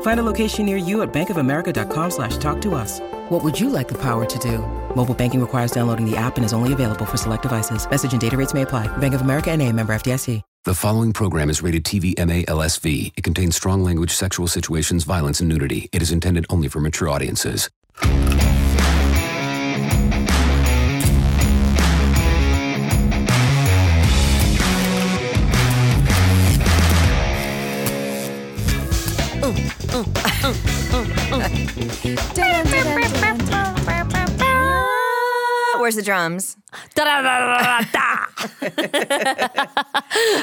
Find a location near you at bankofamerica.com slash talk to us. What would you like the power to do? Mobile banking requires downloading the app and is only available for select devices. Message and data rates may apply. Bank of America and a member FDIC. The following program is rated TV MA LSV. It contains strong language, sexual situations, violence, and nudity. It is intended only for mature audiences. Where's the drums?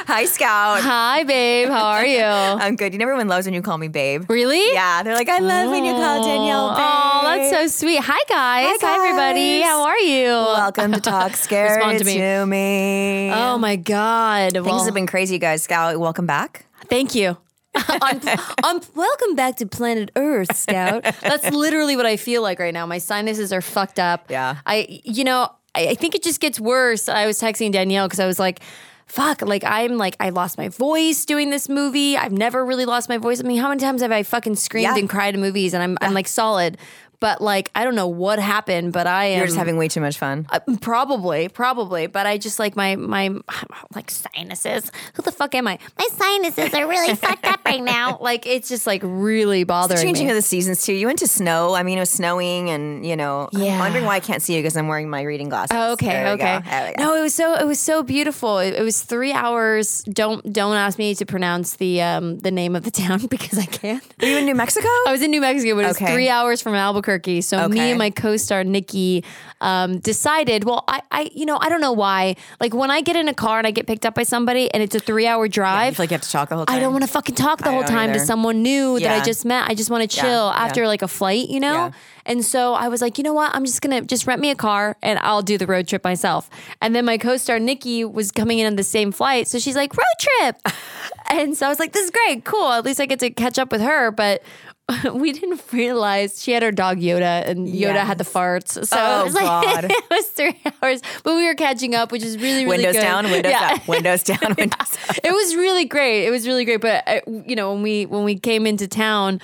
Hi, Scout. Hi, babe. How are you? I'm good. You know everyone loves when you call me babe. Really? Yeah, they're like, I love when you call Danielle oh, oh, babe. Oh, that's so sweet. Hi, guys. Hi, everybody. How are you? Welcome to Talk Scary Respond to to me. me. Oh my God. Things Well, have been crazy, guys. Scout, welcome back. Thank you. on, on, welcome back to planet Earth, Scout. That's literally what I feel like right now. My sinuses are fucked up. Yeah. I, you know, I, I think it just gets worse. I was texting Danielle because I was like, fuck, like I'm like, I lost my voice doing this movie. I've never really lost my voice. I mean, how many times have I fucking screamed Yeah. and cried in movies and I'm, I'm like solid. But like, I don't know what happened, but I am You're just having way too much fun. uh, probably, probably, but I just like my my like sinuses. Who the fuck am I? My sinuses are really fucked up right now. Like it's just like really bothering Changing me. of the seasons too. You went to snow. I mean, it was snowing, and you know, Yeah. I'm wondering why I can't see you because I'm wearing my reading glasses. Oh, okay, There okay. There we go. No, it was so it was so beautiful. It, it was three hours. Don't don't ask me to pronounce the um the name of the town because I can't. Were you in New Mexico? I was in New Mexico, but it was Okay. three hours from Albuquerque. So me and my co-star Nikki um, decided. Well, I, I, you know, I don't know why. Like when I get in a car and I get picked up by somebody and it's a three-hour drive. feel like you have to talk the whole time. I don't want to fucking talk the I whole time to someone new that I just met. I just want to chill yeah. after like a flight, you know? Yeah. And so I was like, you know what? I'm just going to just rent me a car and I'll do the road trip myself. And then my co star Nikki was coming in on the same flight. So she's like, road trip. and so I was like, this is great. Cool. At least I get to catch up with her. But we didn't realize she had her dog Yoda and Yoda had the farts. So Oh, it was like, God. it was three hours. But we were catching up, which is really, really Windows good. down, windows Yeah. up, windows down, windows up. it was really great. It was really great. But uh, you know, when we when we came into town,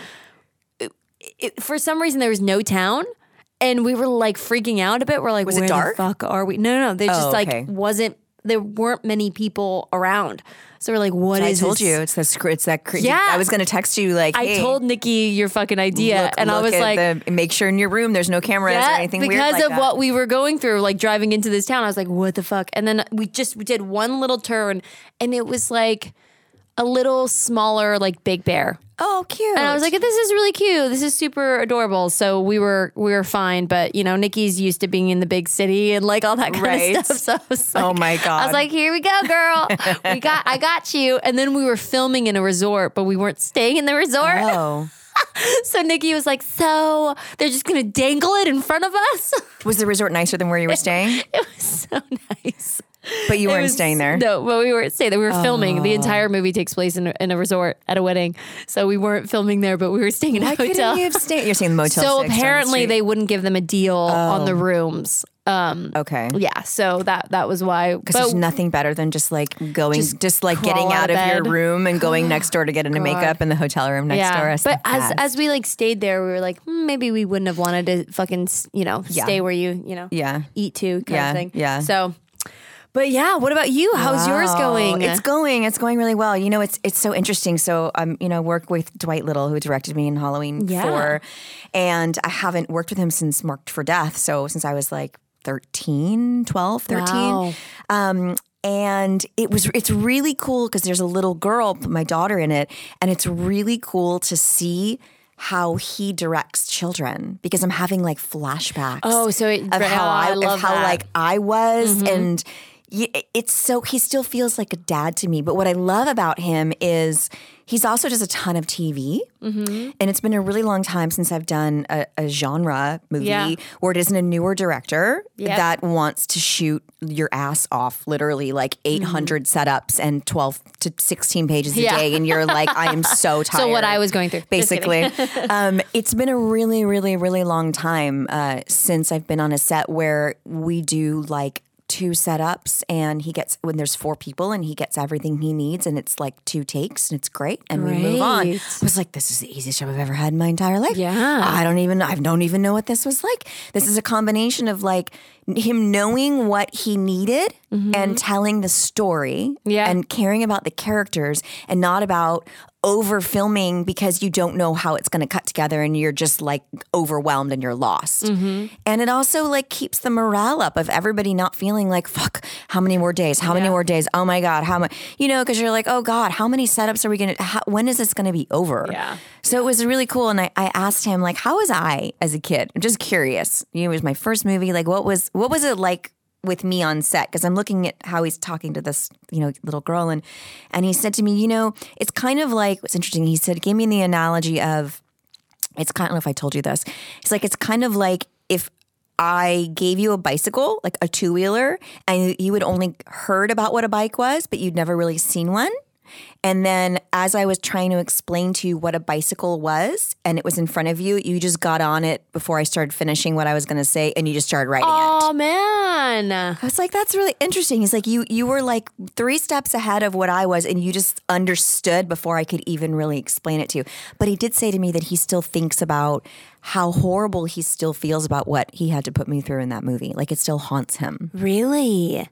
it, it, for some reason there was no town, and we were like freaking out a bit. We're like, Was it where dark? the fuck are we? No, no, no. There just Oh, like okay. wasn't. There weren't many people around. So we're like, what I is told this? you it's that it's that. Yeah. I was gonna text you like I hey, told Nikki your fucking idea, look- and I was like, the, make sure in your room there's no cameras or anything weird because like of that. what we were going through, like driving into this town. I was like, what the fuck? And then we just we did one little turn, and it was like a little smaller, like Big Bear. Oh, cute. And I was like, this is really cute. This is super adorable. So we were we were fine, but you know, Nikki's used to being in the big city and like all that kind Right. of stuff. So I was Oh my god! I was like, here we go, girl. we got I got you. And then we were filming in a resort, but we weren't staying in the resort. oh. So Nikki was like, so they're just gonna dangle it in front of us. Was the resort nicer than where you were staying? it was so nice. But you weren't was- staying there. No, but we weren't staying there. We were filming. The entire movie takes place in a, in a resort at a wedding. So we weren't filming there, but we were staying in Why a hotel. you have stayed? You're saying the Motel so 6 down the apparently they wouldn't give them a deal on the rooms. Um, Okay. yeah, so that that was why. Because there's nothing better than just like going, just, like getting out out of of your room and going next door to get into makeup in the hotel room next door. It's But as as we like stayed there, we were like, hmm, maybe we wouldn't have wanted to fucking you know Yeah. stay where you you know Yeah. eat to kind Yeah, of thing. yeah. So, but yeah, what about you? How's yours going? It's going. It's going really well. You know, it's it's so interesting. So um, you know, work with Dwight Little, who directed me in Halloween Yeah. four, and I haven't worked with him since Marked for Death. So since I was like 13, 12, 13. Wow. Um, and it was it's really cool because there's a little girl, my daughter in it, and it's really cool to see how he directs children because I'm having like flashbacks. Oh, so it- of how oh, I, I love of how that. Mm-hmm. like I was and y- it's so he still feels like a dad to me. But what I love about him is he's also does a ton of TV, Mm-hmm. and it's been a really long time since I've done a, a genre movie Yeah. where it isn't a newer director Yep. that wants to shoot your ass off, literally like 800 setups and 12 to 16 pages a Mm-hmm. Yeah. day, and you're like, I am so tired. So what I was going through, basically. um, it's been a really, really, really long time uh, since I've been on a set where we do like two setups and he gets when there's four people and he gets everything he needs and it's like two takes and it's great and we move on. I was like, this is the easiest job I've ever had in my entire life. Yeah. I don't even I don't even know what this was like. This is a combination of like him knowing what he needed and telling the story Mm-hmm. Yeah. and caring about the characters and not about over filming because you don't know how it's going to cut together and you're just like overwhelmed and you're lost. Mm-hmm. And it also like keeps the morale up of everybody not feeling like fuck how many more days? How many more days? Oh my god, how much? You know, cuz you're like, "Oh god, how many setups are we going to when is this going to be over?" Yeah. So it was really cool and I, I asked him like, "How was I as a kid?" I'm just curious. You know, it was my first movie. Like what was what was it like with me on set because I'm looking at how he's talking to this, you know, little girl and and he said to me, you know, it's kind of like what's interesting. He said, gave me the analogy of it's kind of if I told you this. It's like it's kind of like if I gave you a bicycle, like a two wheeler, and you would only heard about what a bike was, but you'd never really seen one. And then as I was trying to explain to you what a bicycle was and it was in front of you, you just got on it before I started finishing what I was going to say and you just started writing it. Oh man. I was like, that's really interesting. He's like, you you were like three steps ahead of what I was, and you just understood before I could even really explain it to you. But he did say to me that he still thinks about how horrible he still feels about what he had to put me through in that movie. Like it still haunts him. Really?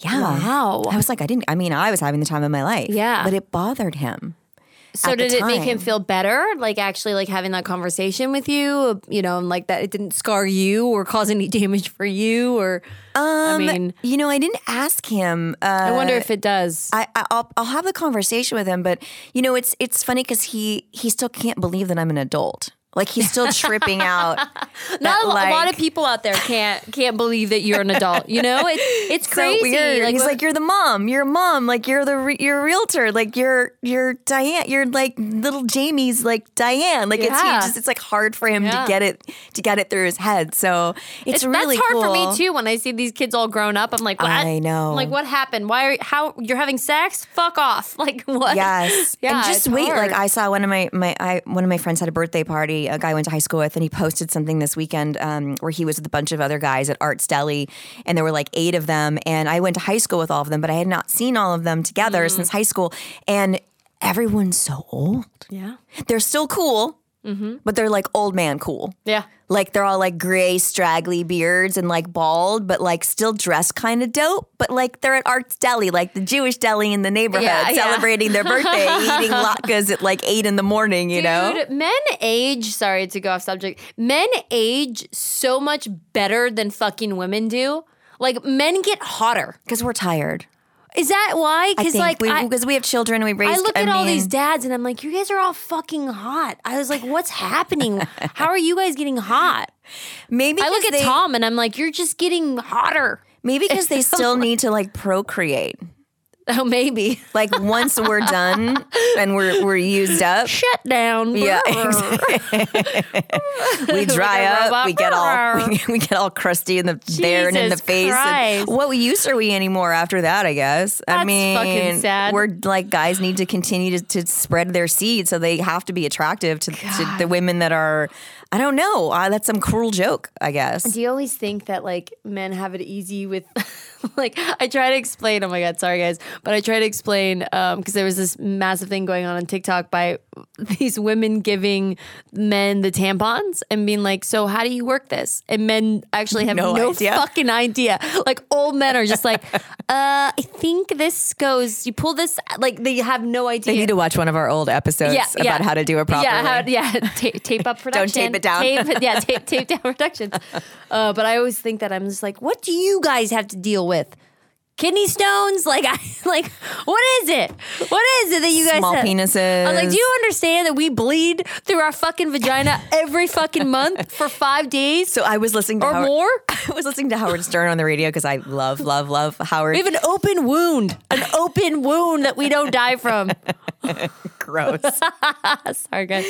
Yeah. Wow. I was like, I didn't I mean, I was having the time of my life. Yeah. But it bothered him. So did it make him feel better? Like actually like having that conversation with you, you know, and like that it didn't scar you or cause any damage for you or I mean, You know, I didn't ask him. Uh, I wonder if it does. I, I- I'll I'll have the conversation with him, but you know, it's it's funny because he he still can't believe that I'm an adult. Like he's still tripping out. Not a, a lot of people out there can't can't believe that you're an adult. You know, it, it's so crazy. Like, he's like, you're the mom. You're a mom. Like you're the re- you're a realtor. Like you're you're Diane. You're like little Jamie's like Diane. Like it's Yeah. he just it's like hard for him Yeah. to get it to get it through his head. So it's, It's, really that's hard for me too. When I see these kids all grown up, I'm like, what? I know. I'm like, what happened? Why are how you're having sex? Fuck off! Like what? Yes. yeah. and just wait. hard. Like I saw one of my my I, one of my friends had a birthday party. A guy I went to high school with, and he posted something this weekend um, where he was with a bunch of other guys at Art's Deli, and there were like eight of them. And I went to high school with all of them, but I had not seen all of them together since high school. And everyone's so old. yeah, They're still cool, Mm-hmm. but they're like old man cool. yeah. Like they're all like gray, straggly beards and like bald, but like still dressed kind of dope. But like they're at Art's Deli, like the Jewish deli in the neighborhood, Yeah, yeah. celebrating their birthday, eating latkes at like eight in the morning. You know, men age, sorry to go off subject, men age so much better than fucking women do. Like men get hotter. because we're tired. Is that why? Because like we, because we have children, we raise. I look at all mean, these dads and I'm like, you guys are all fucking hot. I was like, what's happening? How are you guys getting hot? Maybe I look at they, Tom and I'm like, you're just getting hotter. Maybe because they still need to like procreate. Oh, maybe. Like once we're done and we're we're used up, Shut down. Yeah, we dry a up, robot. we get all we, we get all crusty in the there and in the face. And what use are we anymore after that? I guess. I mean, fucking sad. we're like guys need to continue to, to spread their seed, so they have to be attractive to, to the women that are. I don't know. Uh, that's some cruel joke, I guess. Do you always think that like men have it easy with like I try to explain oh my god sorry guys but I try to explain um because there was this massive thing going on on TikTok by these women giving men the tampons and being like so how do you work this and men actually have No no, idea. fucking idea like old men are just like uh I think this goes you pull this like they have no idea They need to watch one of our old episodes about how to do it properly. yeah, how, yeah, ta- tape up production. Don't tape it down. Tape, yeah, tape, tape down production. Uh, but I always think that I'm just like, what do you guys have to deal with? Kidney stones? Like, I like, what is it? What is it that you guys Small have? penises. I'm like, do you understand that we bleed through our fucking vagina every fucking month for five days so I was listening to or Howard, more? I was listening to Howard Stern on the radio because I love, love, love Howard. We have an open wound, an open wound that we don't die from. Gross. Sorry, guys.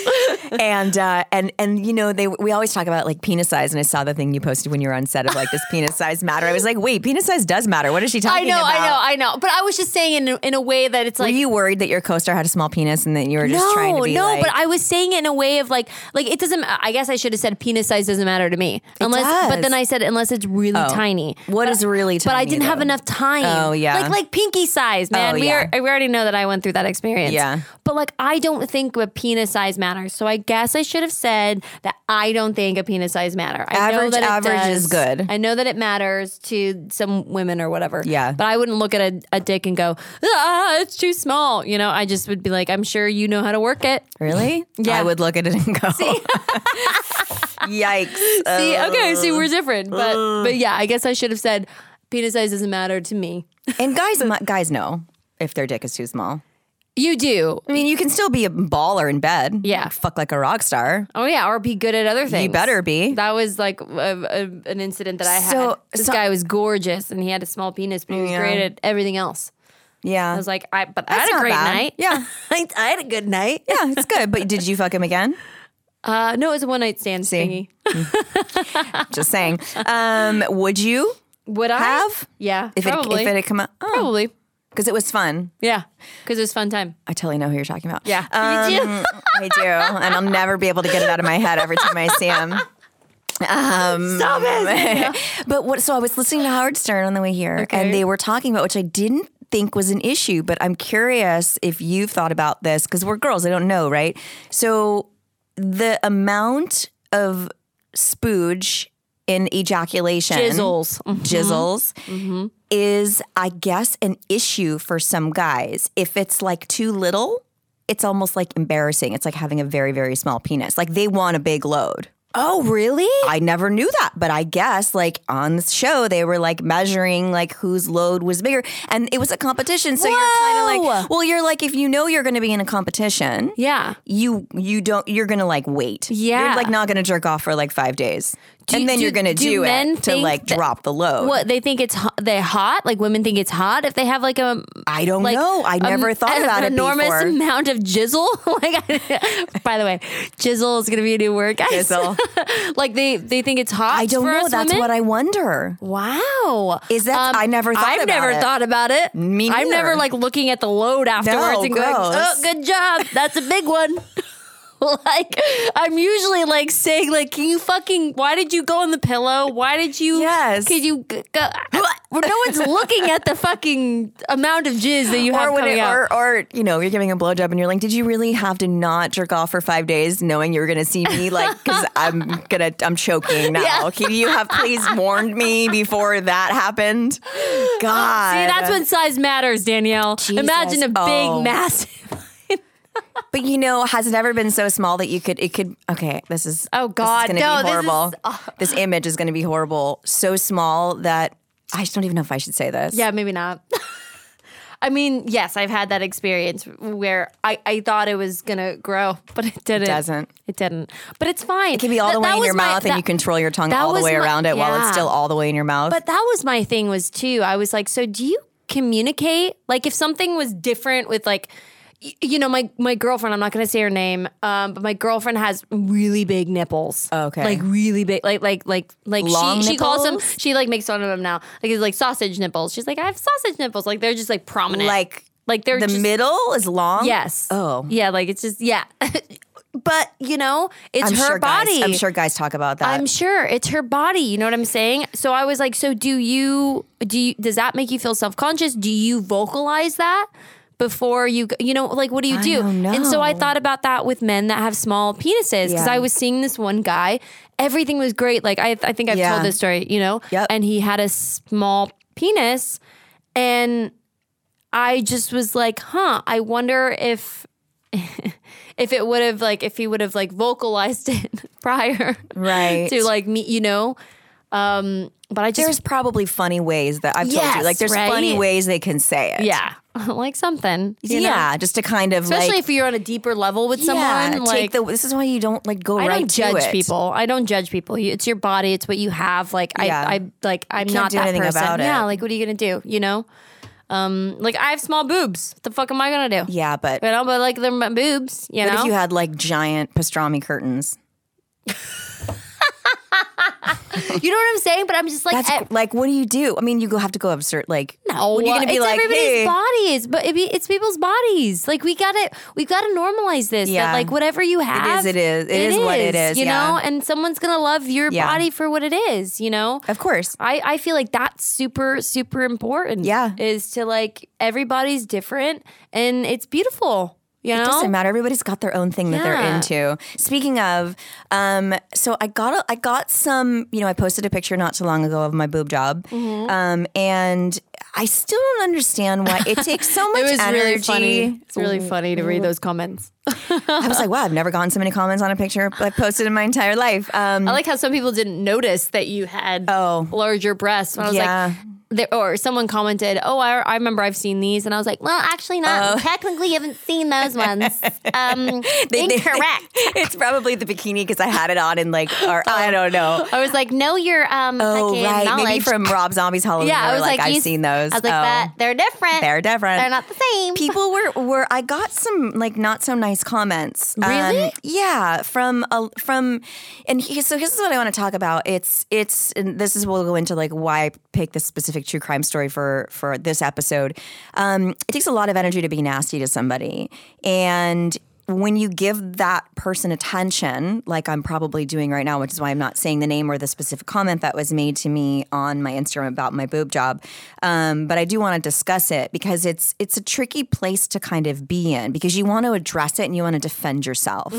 and uh, and and you know they we always talk about like penis size and I saw the thing you posted when you were on set of like this penis size matter. I was like, wait, penis size does matter. What is she talking? I know, about? I know, I know. But I was just saying in a, in a way that it's like, Were you worried that your co-star had a small penis and that you were just no, trying to be no, like, but I was saying it in a way of like, like it doesn't. I guess I should have said penis size doesn't matter to me, unless. But does. then I said unless it's really Oh. tiny. What But- is really tiny? But I didn't have enough time. Oh, yeah. like like pinky size, man. Oh, we yeah. are we already know that I went through that experience. Yeah. but like I don't think a penis size matters. So I guess I should have said that I don't think a penis size matter. I know Average- that it average is good. I know that it matters to some women or whatever. Yeah. but I wouldn't look at a, a dick and go, ah, it's too small. You know, I just would be like, I'm sure you know how to work it. really? Yeah. I would look at it and go, yikes. See, okay, see, we're different, but but yeah, I guess I should have said penis size doesn't matter to me. and guys, guys know if their dick is too small. You do, I mean, you can still be a baller in bed. Yeah. fuck like a rock star. oh yeah, or be good at other things. You better be. That was like a, a, an incident that I had. This so- guy was gorgeous, and he had a small penis, but he was Yeah. great at everything else. Yeah, I was like, I but I had a great bad. night. Yeah. I, I had a good night. yeah, it's good. But did you fuck him again? Uh, no, it was a one night stand See? thingy. Just saying. Um, would you Would I have Yeah, if it, probably. if it had come out? Oh, probably. Because it was fun. Yeah, because it was fun time. I totally know who you're talking about. Yeah. Um, You do? I do, and I'll never be able to get it out of my head every time I see him. Um, Stop it. but what? So I was listening to Howard Stern on the way here, Okay. and they were talking about which I didn't think was an issue, but I'm curious if you've thought about this because we're girls. I don't know, right? So the amount of spooge in ejaculation, Jizzles. Mhm. jizzles, is I guess an issue for some guys. If it's like too little. It's almost like embarrassing. It's like having a very, very small penis. Like they want a big load. Oh, really? I never knew that, but I guess like on the show they were like measuring like whose load was bigger, and it was a competition. So you're kind of like, well, you're like if you know you're going to be in a competition, Yeah. you you don't you're going to like wait. Yeah. you're like not going to jerk off for like five days, Do- and then do- you're going to do do, it to like drop the load. What they think it's hot, they hot? Like women think it's hot if they have like a I don't like know. I never a- thought an about it enormous before. amount of jizzle. like, I- by the way, jizzle is gonna be a new word, guys. Jizzle. like they they think it's hot. I don't know. That's women? what I wonder. Wow. Is that- um, I never thought I've about never it. thought about it. Me neither. I'm never like looking at the load afterwards No, and going, "Oh, good job. That's a big one." like I'm usually like saying like, "Can you fucking? Why did you go on the pillow? Why did you? Yes. Could you? Go, no one's looking at the fucking amount of jizz that you have or coming it, out. or, or you know you're giving a blowjob and you're like, did you really have to not jerk off for five days, knowing you were going to see me like because I'm gonna I'm choking now? Yeah. Can you have please warned me before that happened? God, See, that's when size matters, Danielle. Imagine a big, Oh. massive. But you know, has it ever been so small that you could it could okay? This is Oh, this God, is gonna no, be this is- oh. This image is going to be horrible. So small that I just don't even know if I should say this. Yeah, maybe not. I mean, yes, I've had that experience where I, I thought it was gonna grow, but it didn't. It doesn't. It didn't. But it's fine. It can be all That- the way in your my- mouth, and that- you control your tongue all the way my- around it while it's still all the way in your mouth. But that was my thing was too. I was like, so do you communicate. Like if something was different with like you know, my my girlfriend, I'm not gonna say her name, um, but my girlfriend has really big nipples. Okay. Like really big like like like like Long she she calls them she like makes fun of them now. Like it's like sausage nipples. She's like, I have sausage nipples. Like they're just like prominent. Like like they're the just, middle is long. Yes. Oh. Yeah, like it's just yeah. but you know, it's I'm her sure body. Guys, I'm sure guys talk about that. I'm sure it's her body. You know what I'm saying? So I was like, so do you? Do you? Does that make you feel self conscious? Do you vocalize that before you? You know, like what do you do? And so I thought about that with men that have small penises because Yeah. I was seeing this one guy. Everything was great. Like I, I think I've Yeah. told this story. You know, Yep. and he had a small penis, and I just was like, huh. I wonder if. if it would have like if he would have like vocalized it prior Right. to like me you know um but i just there's probably funny ways that I've told you. Yes, Like there's right? funny ways they can say it. yeah like something you know? yeah, just to kind of especially like if you're on a deeper level with someone yeah, like take the. This is why you don't like go I right don't judge it. people. I don't judge people. It's your body. It's what you have. Like Yeah. I, I like I'm do that anything person. about it. Yeah. Like what are you gonna do? You know, um, like I have small boobs. What the fuck am I gonna do? Yeah, but You know, but like they're my boobs. You what know, if you had like giant pastrami curtains? you know what I'm saying? But I'm just like, That's eh, like, what do you do? I mean, you go have to go absurd. Like, No, what are you gonna be it's like? everybody's Hey, bodies, but it be, it's people's bodies. Like we gotta, we gotta normalize this. Yeah. That like whatever you have, it is. It is what it is, You yeah. know, and someone's gonna love your Yeah. body for what it is. You know, of course. I I feel like that's super super important. Yeah. is to like everybody's different and it's beautiful. You know, It doesn't matter. Everybody's got their own thing that they're into. Speaking of, um, so I got a, I got some. You know, I posted a picture not too long ago of my boob job, Mm-hmm. um, and I still don't understand why it takes so much It was energy. really funny. It's really funny to read those comments. I was like, wow, I've never gotten so many comments on a picture I posted in my entire life. Um, I like how some people didn't notice that you had Oh. larger breasts. And I was Yeah. like, there, or someone commented, "Oh, I, I remember I've seen these," and I was like, "Well, actually, not. Technically, you haven't seen those ones. Um, they- they- incorrect." it's probably the bikini because I had it on in like, or I don't know. I was like, "No, you're um, Oh right, maybe from Rob Zombie's Halloween. yeah, I was like, I've you- seen those. I was like, Oh. that they're different. They're different. They're not the same. People were were I got some like not so nice comments. Um, Really? yeah, from a, from and he, so this is what I want to talk about. It's it's and this is we'll go into like why I picked this specific true crime story for for this episode. Um, it takes a lot of energy to be nasty to somebody, and when you give that person attention, like I'm probably doing right now, which is why I'm not saying the name or the specific comment that was made to me on my Instagram about my boob job, um, but I do want to discuss it because it's it's a tricky place to kind of be in because you want to address it and you want to defend yourself.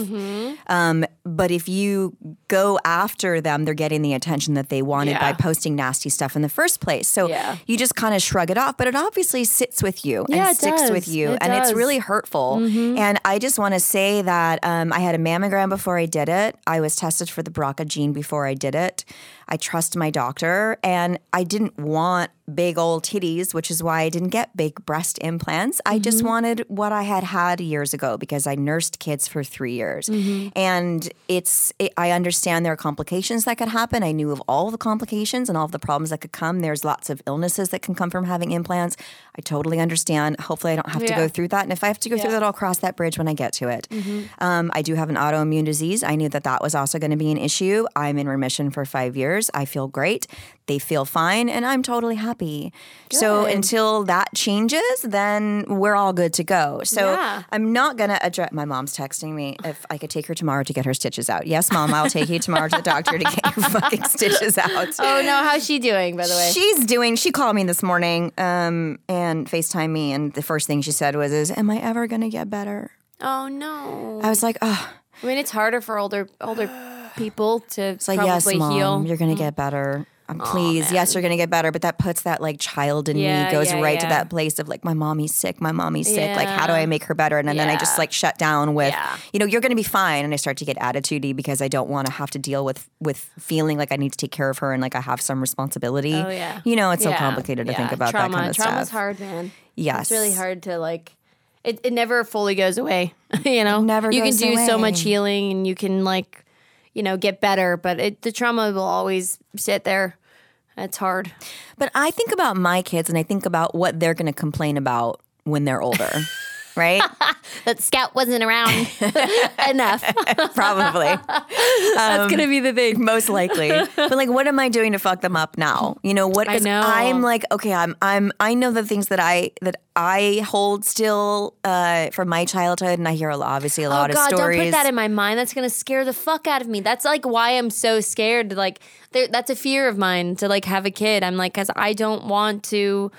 Um, but if you go after them, they're getting the attention that they wanted by posting nasty stuff in the first place. So Yeah. you just kind of shrug it off, but it obviously sits with you Yeah, and sticks with you, It and it's does. Mm-hmm. really hurtful. And I just want to say that um, I had a mammogram before I did it. I was tested for the BRCA gene before I did it. I trust my doctor, and I didn't want big old titties, which is why I didn't get big breast implants. I just Mm-hmm. wanted what I had had years ago because I nursed kids for three years, Mm-hmm. and it's. It, I understand there are complications that could happen. I knew of all the complications and all of the problems that could come. There's lots of illnesses that can come from having implants. I totally understand. Hopefully, I don't have to go through that. And if I have to go through that, I'll cross that bridge when I get to it. Mm-hmm. Um, I do have an autoimmune disease. I knew that that was also going to be an issue. I'm in remission for five years. I feel great. They feel fine, and I'm totally happy. So until that changes, then we're all good to go. So Yeah. I'm not going to address. My mom's texting me if I could take her tomorrow to get her stitches out. Yes, mom, I'll take you tomorrow to the doctor to get your fucking stitches out. oh no, how's she doing? By the way, She's doing. She called me this morning um, and Facetime me, and the first thing she said was, "Is am I ever going to get better?" oh no. I was like, "Oh, I mean, it's harder for older older people to it's like yes, mom, heal. you're going to get better." Um, please, yes, you're gonna get better, but that puts that like child in Yeah, me goes yeah, right to yeah. that place of like my mommy's sick, my mommy's sick. Like, how do Yeah. I make her better? And, then I just Yeah. like shut down with, Yeah. you know, you're gonna be fine. And I start to get attitudey because I don't want to have to deal with with feeling like I need to take care of her and like I have some responsibility. Oh yeah. you know, it's so Yeah, complicated to yeah. think about Trauma. that kind of Trauma's stuff. hard, man. Yes, It's really hard to like. It, it never fully goes away. you know, never You goes can do so much healing, and you can like, you know, get better. But it, the trauma will always sit there, it's hard. But I think about my kids and I think about what they're going to complain about when they're older. right? That Scout wasn't around enough. Probably. That's gonna be the thing. Most likely. But like what am I doing to fuck them up now? You know, what I know. I'm like, okay, I'm I'm I know the things that I that I hold still uh from my childhood and I hear a lot obviously a lot oh God, of stories. don't put that in my mind. That's gonna scare the fuck out of me. That's like why I'm so scared. Like, there, that's a fear of mine to like have a kid. I'm like, cause I don't want to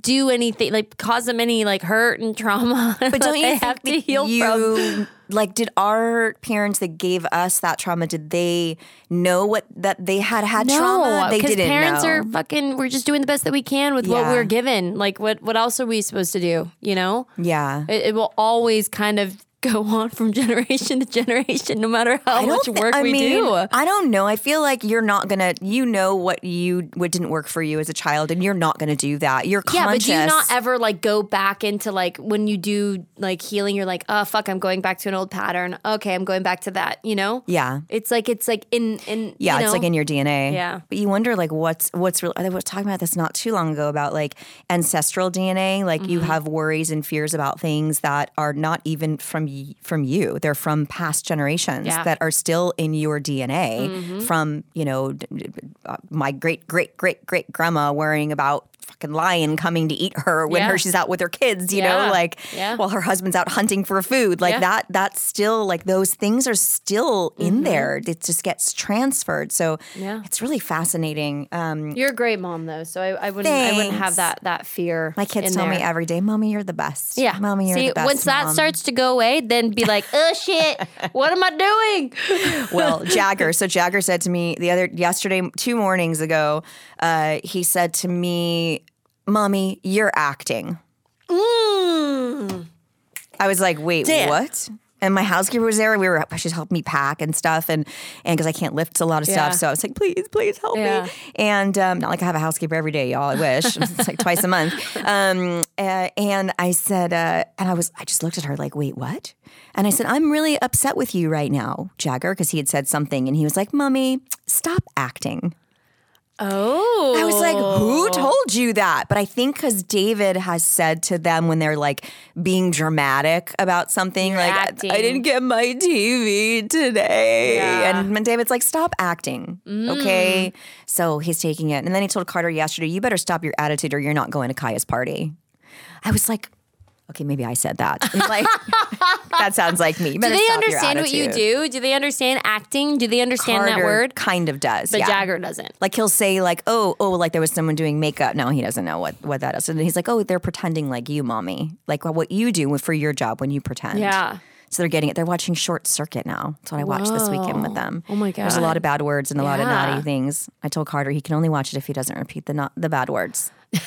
do anything like cause them any like hurt and trauma. But don't you have to heal you, from? like did our parents that gave us that trauma did they know what that they had had trauma? They because didn't parents know. are fucking. We're just doing the best that we can with what we're given. Like, what what else are we supposed to do? You know? yeah. It, it will always kind of go on from generation to generation, no matter how much work I we mean, do. I don't know. I feel like you're not gonna. You know what you what didn't work for you as a child, and you're not gonna do that. You're Yeah, but do you not ever like go back into like when you do like healing? You're like, oh fuck, I'm going back to an old pattern. Okay, I'm going back to that. You know? Yeah. It's like it's like in in Yeah, you it's like in your DNA. Yeah. But you wonder like what's what's real I was talking about this not too long ago about like ancestral DNA. Like you Mm-hmm. have worries and fears about things that are not even from y- from you. They're from past generations Yeah. Mm-hmm. that are still in your DNA from, you know, d- d- uh, my great great great great grandma worrying about fucking lion coming to eat her when Yeah. her she's out with her kids, you Yeah. know, like Yeah. while her husband's out hunting for food. Like that that's still like those things are still in there. It just gets transferred. So Mm-hmm. Yeah. it's really fascinating. Um, You're a great mom though, so I, I wouldn't I wouldn't have that that fear. my kids tell me every day, "Mommy, you're the best." Yeah, mommy, you're See, the best. once that starts to go away, then be like, oh shit, what am I doing? well, Jagger. So Jagger said to me the other yesterday, two mornings ago. Uh, he said to me, "Mommy, you're acting." Mm. I was like, "Wait, Damn. what?" And my housekeeper was there. We were she's helped me pack and stuff, and and because I can't lift a lot of Yeah. stuff, so I was like, "Please, please help Yeah. me." And um, not like I have a housekeeper every day, y'all. I wish it's like twice a month. Um, uh, and I said, uh, and I was, I just looked at her like, "Wait, what?" And I said, "I'm really upset with you right now, Jagger," because he had said something, and he was like, "Mommy, stop acting." Oh, I was like, who oh. told you that? But I think because David has said to them when they're like being dramatic about something, like, acting. I didn't get my TV today. Yeah. And David's like, stop acting. Okay. Mm. So he's taking it. And then he told Carter yesterday, you better stop your attitude or you're not going to Kaya's party. I was like, okay, maybe I said that. Like, that sounds like me. Do they understand what you do? Do they understand acting? Do they understand that word? Kind of does. But yeah. Jagger doesn't. Like he'll say like, oh, oh, like there was someone doing makeup. No, he doesn't know what what that is. And then he's like, oh, they're pretending like you, mommy, like what you do for your job when you pretend. Yeah. So they're getting it. They're watching Short Circuit now. That's what I watched this weekend with them. Oh my god! There's a lot of bad words and a lot of naughty things. I told Carter he can only watch it if he doesn't repeat the not the bad words.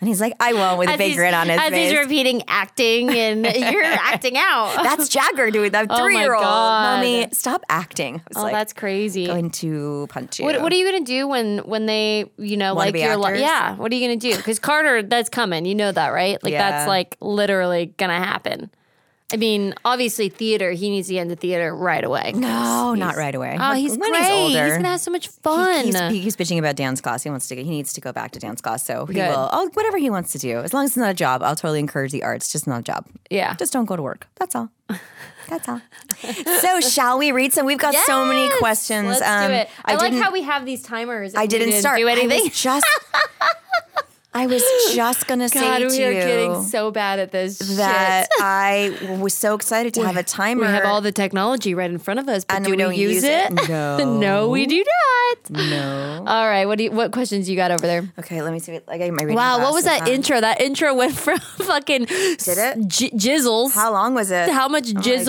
and he's like, I won't, with a As big grin on his as face. he's repeating acting, and you're acting out. That's Jagger doing that. Oh Three year old, God. mommy, stop acting. I was oh, like, that's crazy. going to punch you. What, what are you gonna do when when they you know Wanna like your yeah what are you gonna do because Carter that's coming you know that right like Yeah. that's like literally gonna happen I mean obviously theater he needs to get into theater right away No, not right away. oh he's when great he's older. he's gonna have so much fun He, he's, he keeps bitching about dance class. He wants to. He needs to go back to dance class. So he Good. will. Oh, whatever he wants to do, as long as it's not a job, I'll totally encourage the arts. Just not a job. yeah Just don't go to work. That's all. That's all. so shall we read some? We've got so many questions. let's Um, do it I, like how we have these timers and I we didn't, start. do I anything just. I was just gonna say God to we are you getting so bad at this that. I was so excited to have a timer. we have all the technology right in front of us, but And do we we, don't use, use it? it. No. no, we do not. no. All right, what do you, what questions you got over there? Okay, let me see. I got my reading Wow, what was that on. intro? That intro went from fucking Did it? J- jizzles. How long was it? How much Oh my jizzles?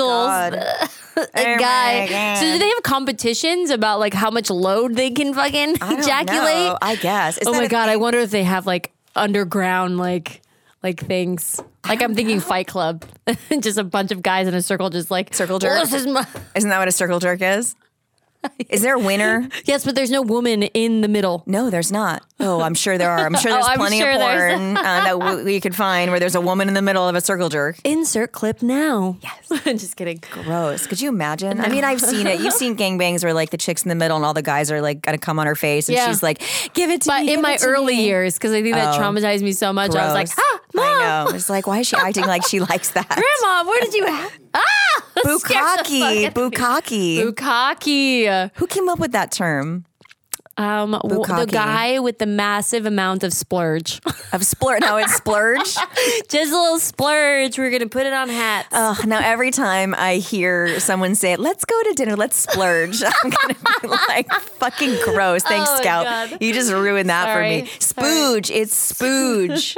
God. Oh a Oh guy. So do they have competitions about like how much load they can fucking I don't ejaculate? know. I guess. Is oh my a god, I wonder if they have like underground like like things. Like I'm thinking Fight Club, just a bunch of guys in a circle, just like Circle "Well, jerk? this is my. Isn't that what a circle jerk is? Is there a winner? Yes, but there's no woman in the middle. No, there's not. Oh, I'm sure there are. I'm sure there's Oh, plenty sure of porn uh, that w- we could find where there's a woman in the middle of a circle jerk. Insert clip now. Yes. Just kidding. Gross. Could you imagine? I mean, I've seen it. You've seen gangbangs where like the chick's in the middle and all the guys are like gonna come on her face and Yeah. she's like, "Give it to But me." in my early me." years, because I think that Oh. traumatized me so much, I was like, ah, mom, I know. It's like, why is she acting like she likes that? grandma, where did you? ah, Bukkake. fuck Bukkake. out of me. Bukkake. Bukkake. Who came up with that term? Um, w- the guy with the massive amount of splurge. Of splurge. No, it's splurge. Just a little splurge. We're gonna put it on hats. Ugh, now every time I hear someone say, "Let's go to dinner, let's splurge," I'm gonna be like, "Fucking gross." Thanks, Oh Scout. God. You just ruined that for me. Sorry. It's spooge.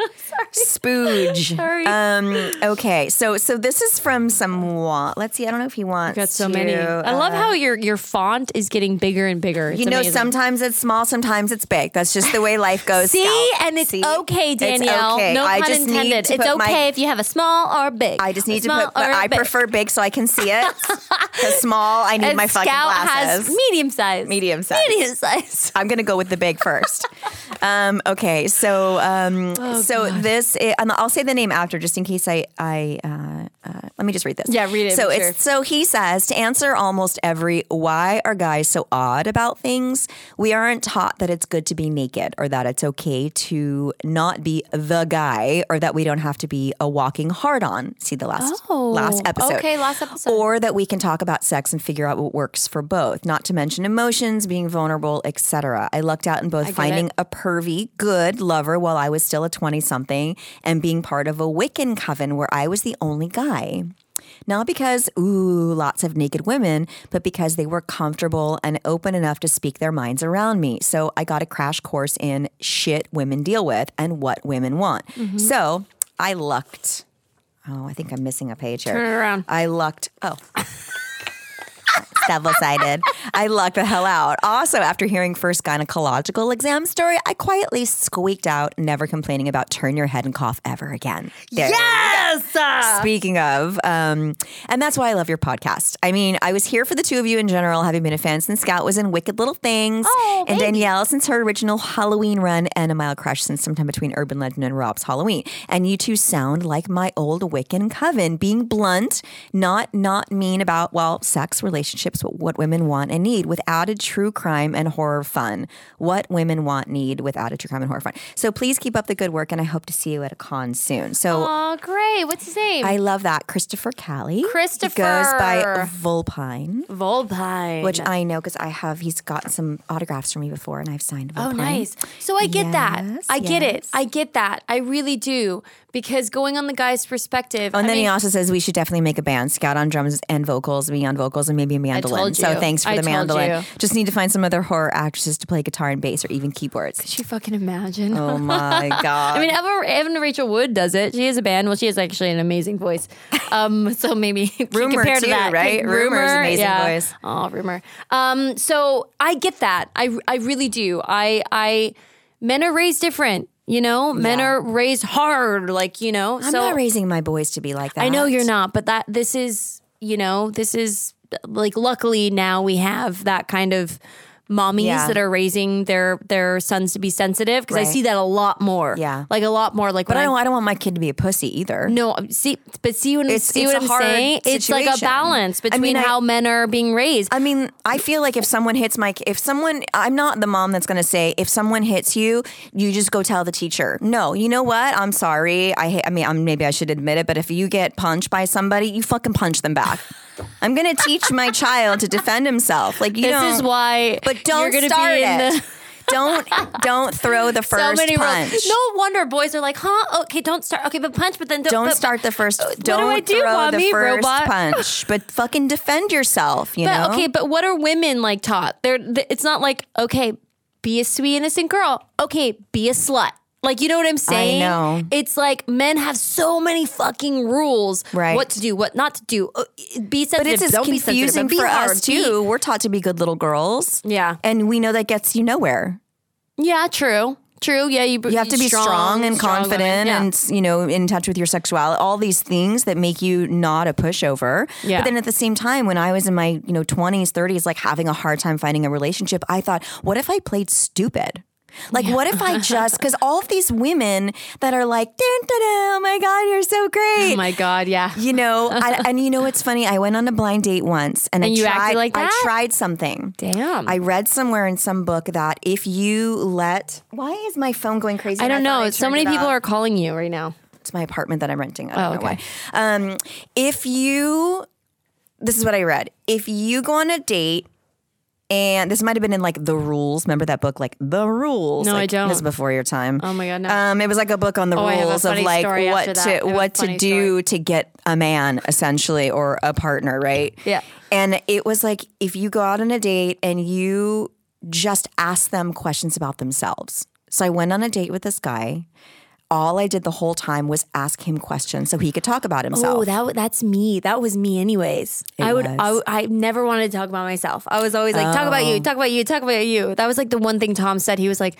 Spooge. Sorry. Um. Okay. So so this is from someone. Let's see. I don't know if he wants. Got so to, many. I love uh, how your your font is getting bigger and bigger. It's You know, amazing. sometimes it's small, sometimes it's big. That's just the way life goes. See, Scout. and it's See? okay, It's Danielle. okay. No I pun just need intended. to It's put my- okay if you have a small or big. I just need to put. I big. prefer big so I can see it. Because small, I need And my fucking glasses. has medium size. Medium size. Medium size. I'm gonna go with the big first. um, okay, so um, Oh, so this i- and I'll say the name after just in case I I uh, uh, let me just read this. Yeah, read it, So it's so he says to answer almost every why are guys so odd about things? We aren't taught that it's good to be naked or that it's okay to not be the guy or that we don't have to be a walking hard on. See the last Oh, last episode. okay, last episode. Or that we can talk about sex and figure out what works for both, not to mention emotions, being vulnerable, etc. I lucked out in both finding it. a pervy, good lover while I was still a 20 something and being part of a Wiccan coven where I was the only guy. Not because, ooh, lots of naked women, but because they were comfortable and open enough to speak their minds around me. So I got a crash course in shit women deal with and what women want. Mm-hmm. So I lucked. Oh, I think I'm missing a page here. Turn it around. I lucked. Oh. Double sided. I lucked the hell out. Also, after hearing first gynecological exam story, I quietly squeaked out, never complaining about turn your head and cough ever again. There. Yes. Speaking of, um, and that's why I love your podcast. I mean, I was here for the two of you in general, having been a fan since Scout was in Wicked Little Things, Oh, and Danielle since her original Halloween run, and a mild crush since sometime between Urban Legend and Rob's Halloween. And you two sound like my old Wiccan coven, being blunt, not not mean about well, sex, relationships, what, what women want and need, with added true crime and horror fun. What women want, need, with added true crime and horror fun. So please keep up the good work, and I hope to see you at a con soon. So. Oh, great. What's his name? I love that. Christopher Callie. Christopher. He goes by Volpine, Volpine. which I know because I have, he's got some autographs for me before and I've signed Volpine. Oh, nice. So I get that. Yes, I get it. I get that. I really do. Because going on the guy's perspective. Oh, and I then he also says we should definitely make a band, Scout on drums and vocals, me on vocals, and maybe a mandolin. So thanks for I the mandolin. you. Just need to find some other horror actresses to play guitar and bass or even keyboards. Could you fucking imagine? Oh my god! I mean, Evan, Evan Rachel Wood does it. She has a band. Well, she has actually an amazing voice. Um, so maybe Rumer, compared to too, that, right? Rumer's amazing yeah. voice. Oh, Rumer. Um, so I get that. I I really do. I I men are raised different. You know, men are raised hard. Like you know. I'm so not raising my boys to be like that. I know you're not, but that this is, you know, this is like luckily now we have that kind of mommies Yeah. that are raising their their sons to be sensitive because I see that a lot more. Yeah. like a lot more. Like, But I don't. I'm- I don't want my kid to be a pussy either. no, see, but see what I'm, It's- see it's what I'm hard saying? It's like a situation. balance I between mean, I- how men are being raised. I mean, I feel like if someone hits my, if someone, I'm not the mom that's going to say, if someone hits you, you just go tell the teacher. No, you know what? I'm sorry. I, I mean, I'm, maybe I should admit it, but if you get punched by somebody, you fucking punch them back. I'm going to teach my child to defend himself. Like you this don't, is why. but don't start be in it. The, don't don't throw the first so many punch. rules. No wonder boys are like, huh? Okay, don't start. Okay, but punch. But then don't, Don't start the first. Uh, do Don't I do, throw mommy, the first robot? punch, but fucking defend yourself. You But know. okay, but what are women like taught? They're it's not like okay, be a sweet innocent girl. Okay, be a slut. Like you know what I'm saying? I know. It's like men have so many fucking rules. Right. What to do, what not to do. Uh, Be sensitive. But it's as don't be confusing sensitive. Be for hard, us be- too. We're taught to be good little girls. Yeah. And we know that gets you nowhere. Yeah, true. True. Yeah. You, You have to be strong, and confident yeah. and you know in touch with your sexuality. All these things that make you not a pushover. Yeah. But then at the same time, when I was in my you know twenties, thirties, like having a hard time finding a relationship, I thought, what if I played stupid? Like, what if I just, because all of these women that are like, dun, dun, dun, oh my God, you're so great. Oh my God. Yeah. You know, I, and you know what's funny? I went on a blind date once, and, And I tried. like I tried something. Damn. I read somewhere in some book that if you let, why is my phone going crazy? I don't thought know. I So many people off. are calling you right now. It's my apartment that I'm renting. I don't Oh, know okay. why. Um, if you, this is what I read. If you go on a date. And this might have been in like the rules. Remember that book, like the rules? No, I don't. This is before your time. Oh my God, no. Um, it was like a book on the Oh, I have a rules of like what to that. I have a what to do to get a man essentially or a partner, right? Yeah. And it was like if you go out on a date and you just ask them questions about themselves. So I went on a date with this guy. All I did the whole time was ask him questions so he could talk about oh, himself. Oh, that that's me. That was me, anyways. It I would. I, I never wanted to talk about myself. I was always like, talk about Oh. you, talk about you, talk about you. That was like the one thing Tom said. He was like,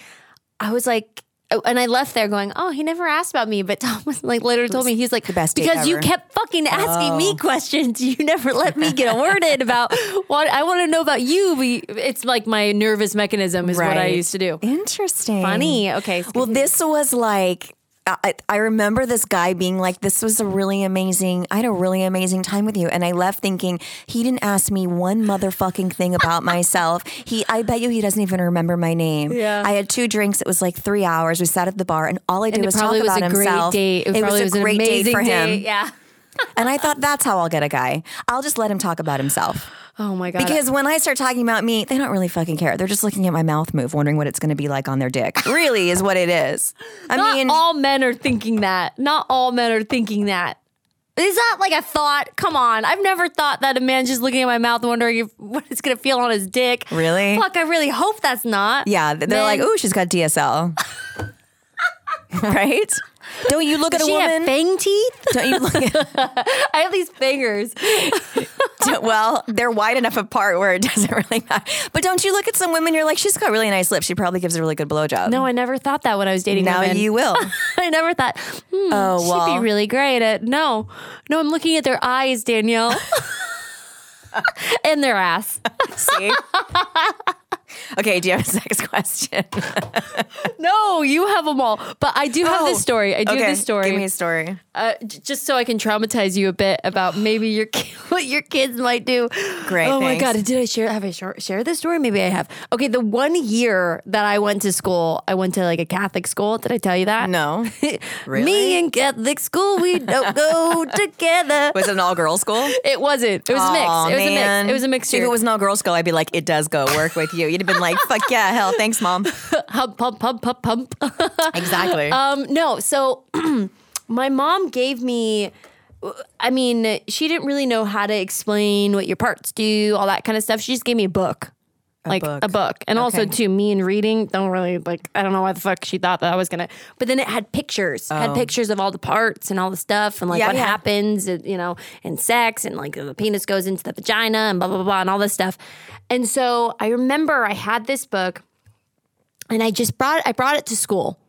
I was like. oh, And I left there going, oh, he never asked about me. But Tom was like, literally told me, he's like, the best because you. Oh. kept fucking asking me oh. questions. You never let me get a word in about what I want to know about you. It's like my nervous mechanism is what I used to do. Interesting. Funny. Okay. Well, this was like. I, I remember this guy being like, "This was a really amazing. I had a really amazing time with you." And I left thinking he didn't ask me one motherfucking thing about myself. He, I bet you, he doesn't even remember my name. Yeah. I had two drinks. It was like three hours. We sat at the bar, and all I did and it was talk probably was about a great date. It, probably was a an great date for him. date. Yeah. And I thought that's how I'll get a guy. I'll just let him talk about himself. Oh my god. Because when I start talking about me, they don't really fucking care. They're just looking at my mouth move, wondering what it's going to be like on their dick. Really, is what it is. I Not mean, all men are thinking that. Not all men are thinking that. Is that like a thought? Come on. I've never thought that a man's just looking at my mouth wondering if, what it's going to feel on his dick. Really? Fuck, I really hope that's not. yeah, they're Men- like, "Ooh, she's got DSL." right? Don't you look at Does a she have woman? fang teeth? don't you look at, I have these fingers. well, they're wide enough apart where it doesn't really matter. But don't you look at some women? You're like, she's got really nice lips. She probably gives a really good blowjob. No, I never thought that when I was dating now women. you will. I never thought, hmm, Oh, she'd be really great at. No, no, I'm looking at their eyes, Danielle, and their ass. See. Okay. Do you have a sex question? No, you have them all. But I do have Oh, this story. I do okay, have this story. Give me a story. uh, j- just so I can traumatize you a bit about maybe your what your kids might do. Great, Oh my god, did I share? Have I share, share this story? Maybe I have. Okay, the one year that I went to school, I went to like a Catholic school. Did I tell you that? No. Really? Me and Catholic school, we don't go together. Was it an all girls school? It wasn't. It was Aw, mixed. It was man. a mix. It was a mixture. If it was an all girls school, I'd be like, it does go work with you. You'd been like, fuck yeah, hell, thanks, mom. Hump, pump, pump, pump, pump. Exactly. Um, no, so my mom gave me. I mean, she didn't really know how to explain what your parts do, all that kind of stuff. She just gave me a book. Like book. a book. And also Okay. too, me and reading don't really like I don't know why the fuck she thought that I was gonna but then it had pictures. Had oh. pictures of all the parts and all the stuff and like Oh. Yeah, what yeah. happens, you know, in sex and like the penis goes into the vagina and blah blah blah and all this stuff. And so I remember I had this book and I just brought I brought it to school.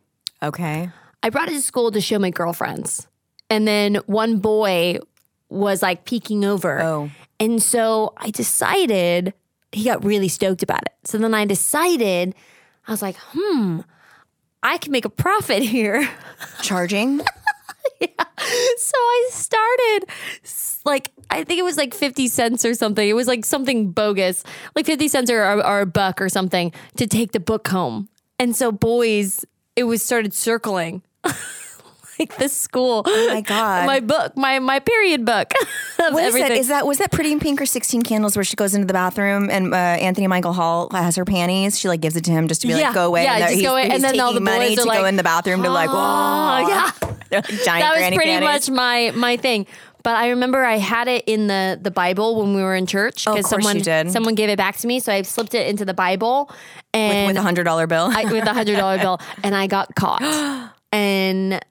okay. I brought it to school to show my girlfriends. And then one boy was like peeking over. Oh. And so I decided, he got really stoked about it. So then I decided, I was like, hmm, I can make a profit here. Charging. yeah. so I started like I think it was like 50 cents or something. It was like something bogus, like 50 cents or, or, or a buck or something to take the book home. And so boys, it was started circling. like this school. Oh my God. My book, my my period book. What is that? Is that was that Pretty in Pink or Sixteen Candles where she goes into the bathroom and uh, Anthony Michael Hall has her panties? She like gives it to him just to be Yeah, like, go away. yeah, and just he's, go away. And then all the money boys to are go like, in the bathroom to like, whoa, Oh, yeah. They're like giant that was pretty panties. much my my thing. But I remember I had it in the the Bible when we were in church Oh, someone someone gave it back to me, so I slipped it into the Bible and with a hundred dollar bill. I, with a hundred dollar bill, and I got caught, and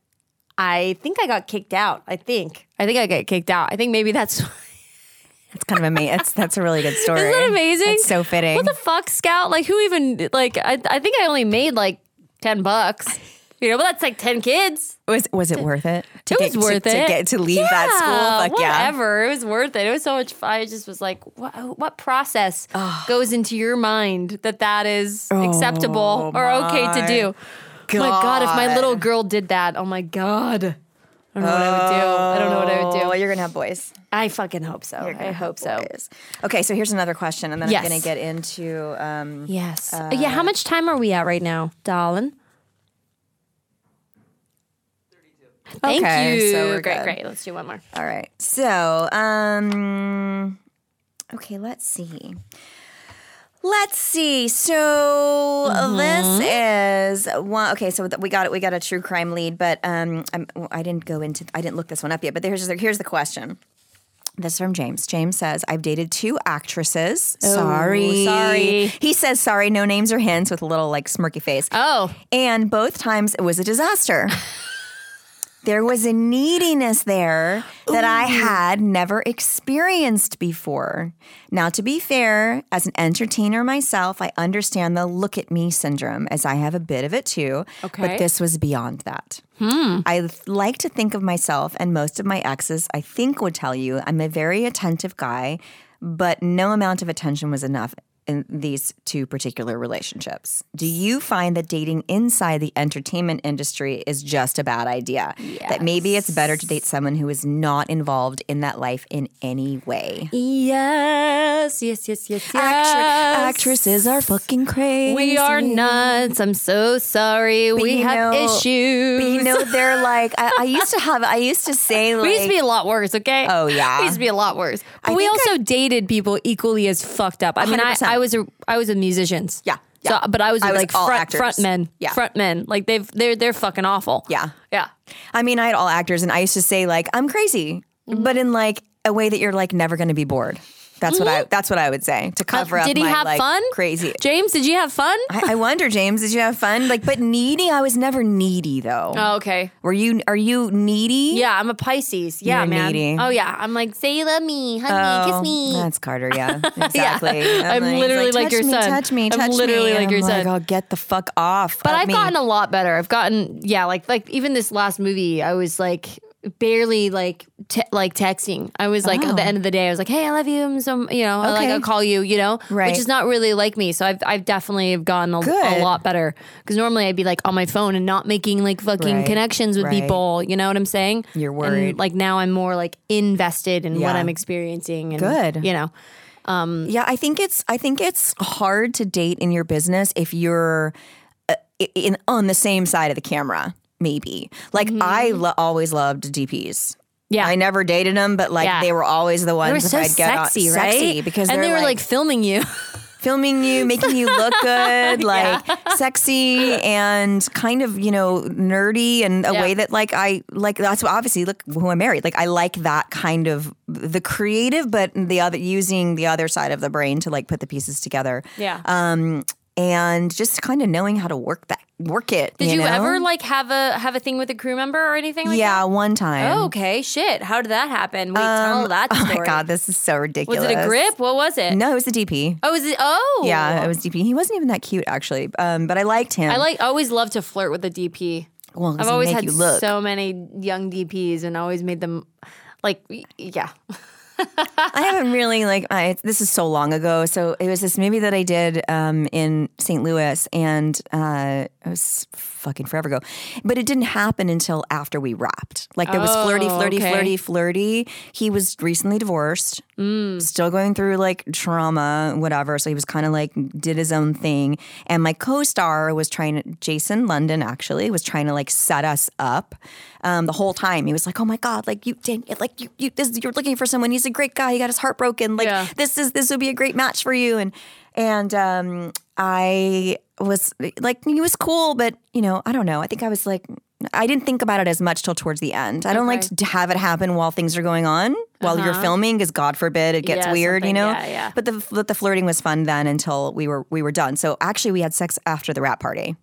I think I got kicked out. I think I think I got kicked out. I think maybe that's It's kind of amazing. That's that's a really good story. isn't that amazing? It's so fitting. What the fuck, Scout? Like who even like? I I think I only made like ten bucks. You know, but that's like ten kids. Was was it worth it? To It get- was to- worth to, it get to leave that school. Fuck yeah. whatever. It was worth it. It was so much fun. I just was like, what, what process goes into your mind that that is acceptable oh or okay to do? Oh my God, if my little girl did that, oh my God. I don't know what I would do. I don't know what I would Oh, do. you're gonna have boys. I fucking hope so. You're gonna I have hope so. boys. Okay, so here's another question, and then Yes. I'm gonna get into. Um, Yes. yeah. How much time are we at right now, darling? Thank Okay, you. so we're great, good. great. Let's do one more. all right. So, um, okay, let's see. Let's see. So Mm-hmm. this is one. Okay, so we got it. We got a true crime lead, but um, I'm, I didn't go into. I didn't look this one up yet. But here's here's the question. This is from James. James says, I've dated two actresses. sorry. Oh, sorry. He says, sorry, no names or hints with a little like smirky face. Oh, And both times it was a disaster. there was a neediness there that I had never experienced before. Now, to be fair, as an entertainer myself, I understand the look at me syndrome, as I have a bit of it too. Okay. But this was beyond that. Hmm. I like to think of myself, and most of my exes, I think, would tell you I'm a very attentive guy, but no amount of attention was enough in these two particular relationships. Do you find that dating inside the entertainment industry is just a bad idea? That maybe it's better to date someone who is not involved in that life in any way? yes, yes, yes, yes, yes. Actri- actresses are fucking crazy. We are nuts. I'm so sorry. we have know- issues. But you know, they're like, I, I used to have, I used to say, like, we used to be a lot worse, okay? Oh, yeah. we used to be a lot worse. But I we also dated people equally as fucked up. I mean, I, I was a, I was with musicians. Yeah, So, but I was, I was like all front, actors. front men. Yeah. front men. Like they've they're they're fucking awful. Yeah. yeah. I mean, I had all actors, and I used to say like, I'm crazy, Mm-hmm. but in like a way that you're like never going to be bored. That's what I. That's what I would say to cover up. Mm-hmm. Uh, did he my, have like, fun? Crazy. James, did you have fun? I, I wonder, James, did you have fun? Like, but needy. I was never needy though. oh, okay. Were you? Are you needy? Yeah, I'm a Pisces. Yeah, You're man. needy. Oh yeah, I'm like, say you love me, hug me, kiss me. That's Carter, yeah, exactly. I'm he's literally like touch your me, son. Touch me, I'm literally me. like And your I'm son. oh, get the fuck off. But I've me. gotten a lot better. I've gotten yeah, like like even this last movie, I was like barely like te- like texting. I was like at the end of the day, I was like, "Hey, I love you." I'm so you know, I like I'll call you, you know, Right. which is not really like me. So I've I've definitely have gotten a, a lot better because normally I'd be like on my phone and not making like fucking Right, connections with right. people. You know what I'm saying? You're And, worried. like now I'm more like invested in what I'm experiencing. And, Good. You know. Yeah, I think it's I think it's hard to date in your business if you're uh, in on the same side of the camera. Maybe like I lo- always loved DPs. Mm-hmm. Yeah. I never dated them, but like Yeah. they were always the ones They so I'd get on- sexy, right? sexy because and they're were like, like filming you. filming you, making you look good, like sexy and kind of, you know, nerdy and a Yeah. way that like I like that's obviously look who I married. Like I like that kind of the creative, but the other using the other side of the brain to like put the pieces together. yeah. Um and just kind of knowing how to work that work it. Did you, know? ever like have a have a thing with a crew member or anything like yeah, that? one time. Oh, okay. Shit. How did that happen? Wait, tell that story. Oh my god, this is so ridiculous. Was it a grip? What was it? No, it was a DP. Oh, was it? Oh, Yeah, it was DP. He wasn't even that cute actually. Um, but I liked him. I like. I always love to flirt with a DP. Well, I've always had so many young DPs and always made them like, yeah. I haven't really like I, this is so long ago. So it was this movie that I did um, in St. Louis, and uh, it was fucking forever ago. But it didn't happen until after we wrapped. Like there was flirty, Oh, flirty, okay. flirty, flirty. He was recently divorced, Mm. still going through like trauma, whatever. So he was kind of like did his own thing. And my co-star was trying to Jason London actually was trying to like set us up um, the whole time. He was like, "Oh my god, like you, Dan- like you, you, this, you're looking for someone. He's a great guy. He got his heart broken. Like Yeah. this is this would be a great match for you." And and um, I was like, he was cool, but you know, I don't know. I think I was like. I didn't think about it as much till towards the end. I don't like to have it happen while things are going on, while you're filming, because God forbid it gets Yeah, weird, you know. yeah, yeah. But the but the flirting was fun then until we were we were done. So actually, we had sex after the wrap party.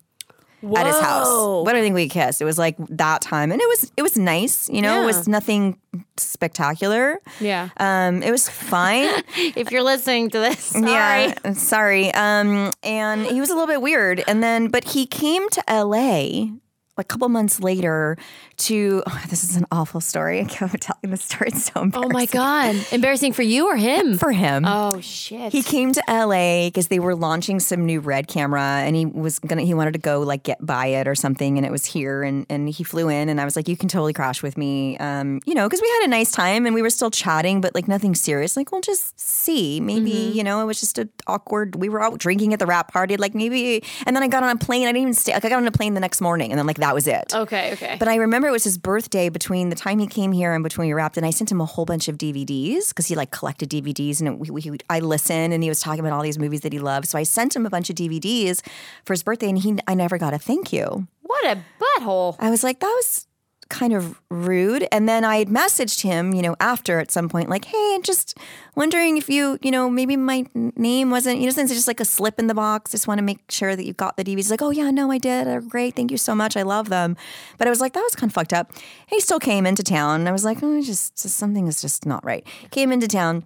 At his house. Whoa. But I think we kissed. It was like that time, and it was it was nice. You know, it was nothing spectacular. Yeah. Um, it was fine. If you're listening to this, sorry. Yeah, sorry. Um, and he was a little bit weird. And then, but he came to LA a couple months later to. Oh, this is an awful story. I can't telling this story. It's so Oh embarrassing. my god, embarrassing for you or him? For him. oh shit. He came to LA because they were launching some new red camera and he was gonna he wanted to go like get buy it or something and it was here and, and he flew in and I was like, You can totally crash with me. Um, you know, because we had a nice time and we were still chatting, but like nothing serious. Like, we'll just see. Maybe, you know, it was just a awkward we were out drinking at the wrap party, like maybe and then I got on a plane, I didn't even stay like I got on a plane the next morning and then like that was it. okay, okay. But I remember it was his birthday between the time he came here and between we wrapped, and I sent him a whole bunch of DVDs because he like collected DVDs, and we, we, I listened, and he was talking about all these movies that he loved. So I sent him a bunch of DVDs for his birthday, and he I never got a thank you. what a butthole. I was like, that was kind of rude. And then I had messaged him, you know, after at some point, like, hey, just wondering if you, you know, maybe my name wasn't, you know, since it's just like a slip in the box. Just want to make sure that you got the DVDs. Like, oh, yeah, no, I did. They're great. Thank you so much. I love them. But I was like, that was kind of fucked up. He still came into town. I was like, oh, just, just something is just not right. Came into town.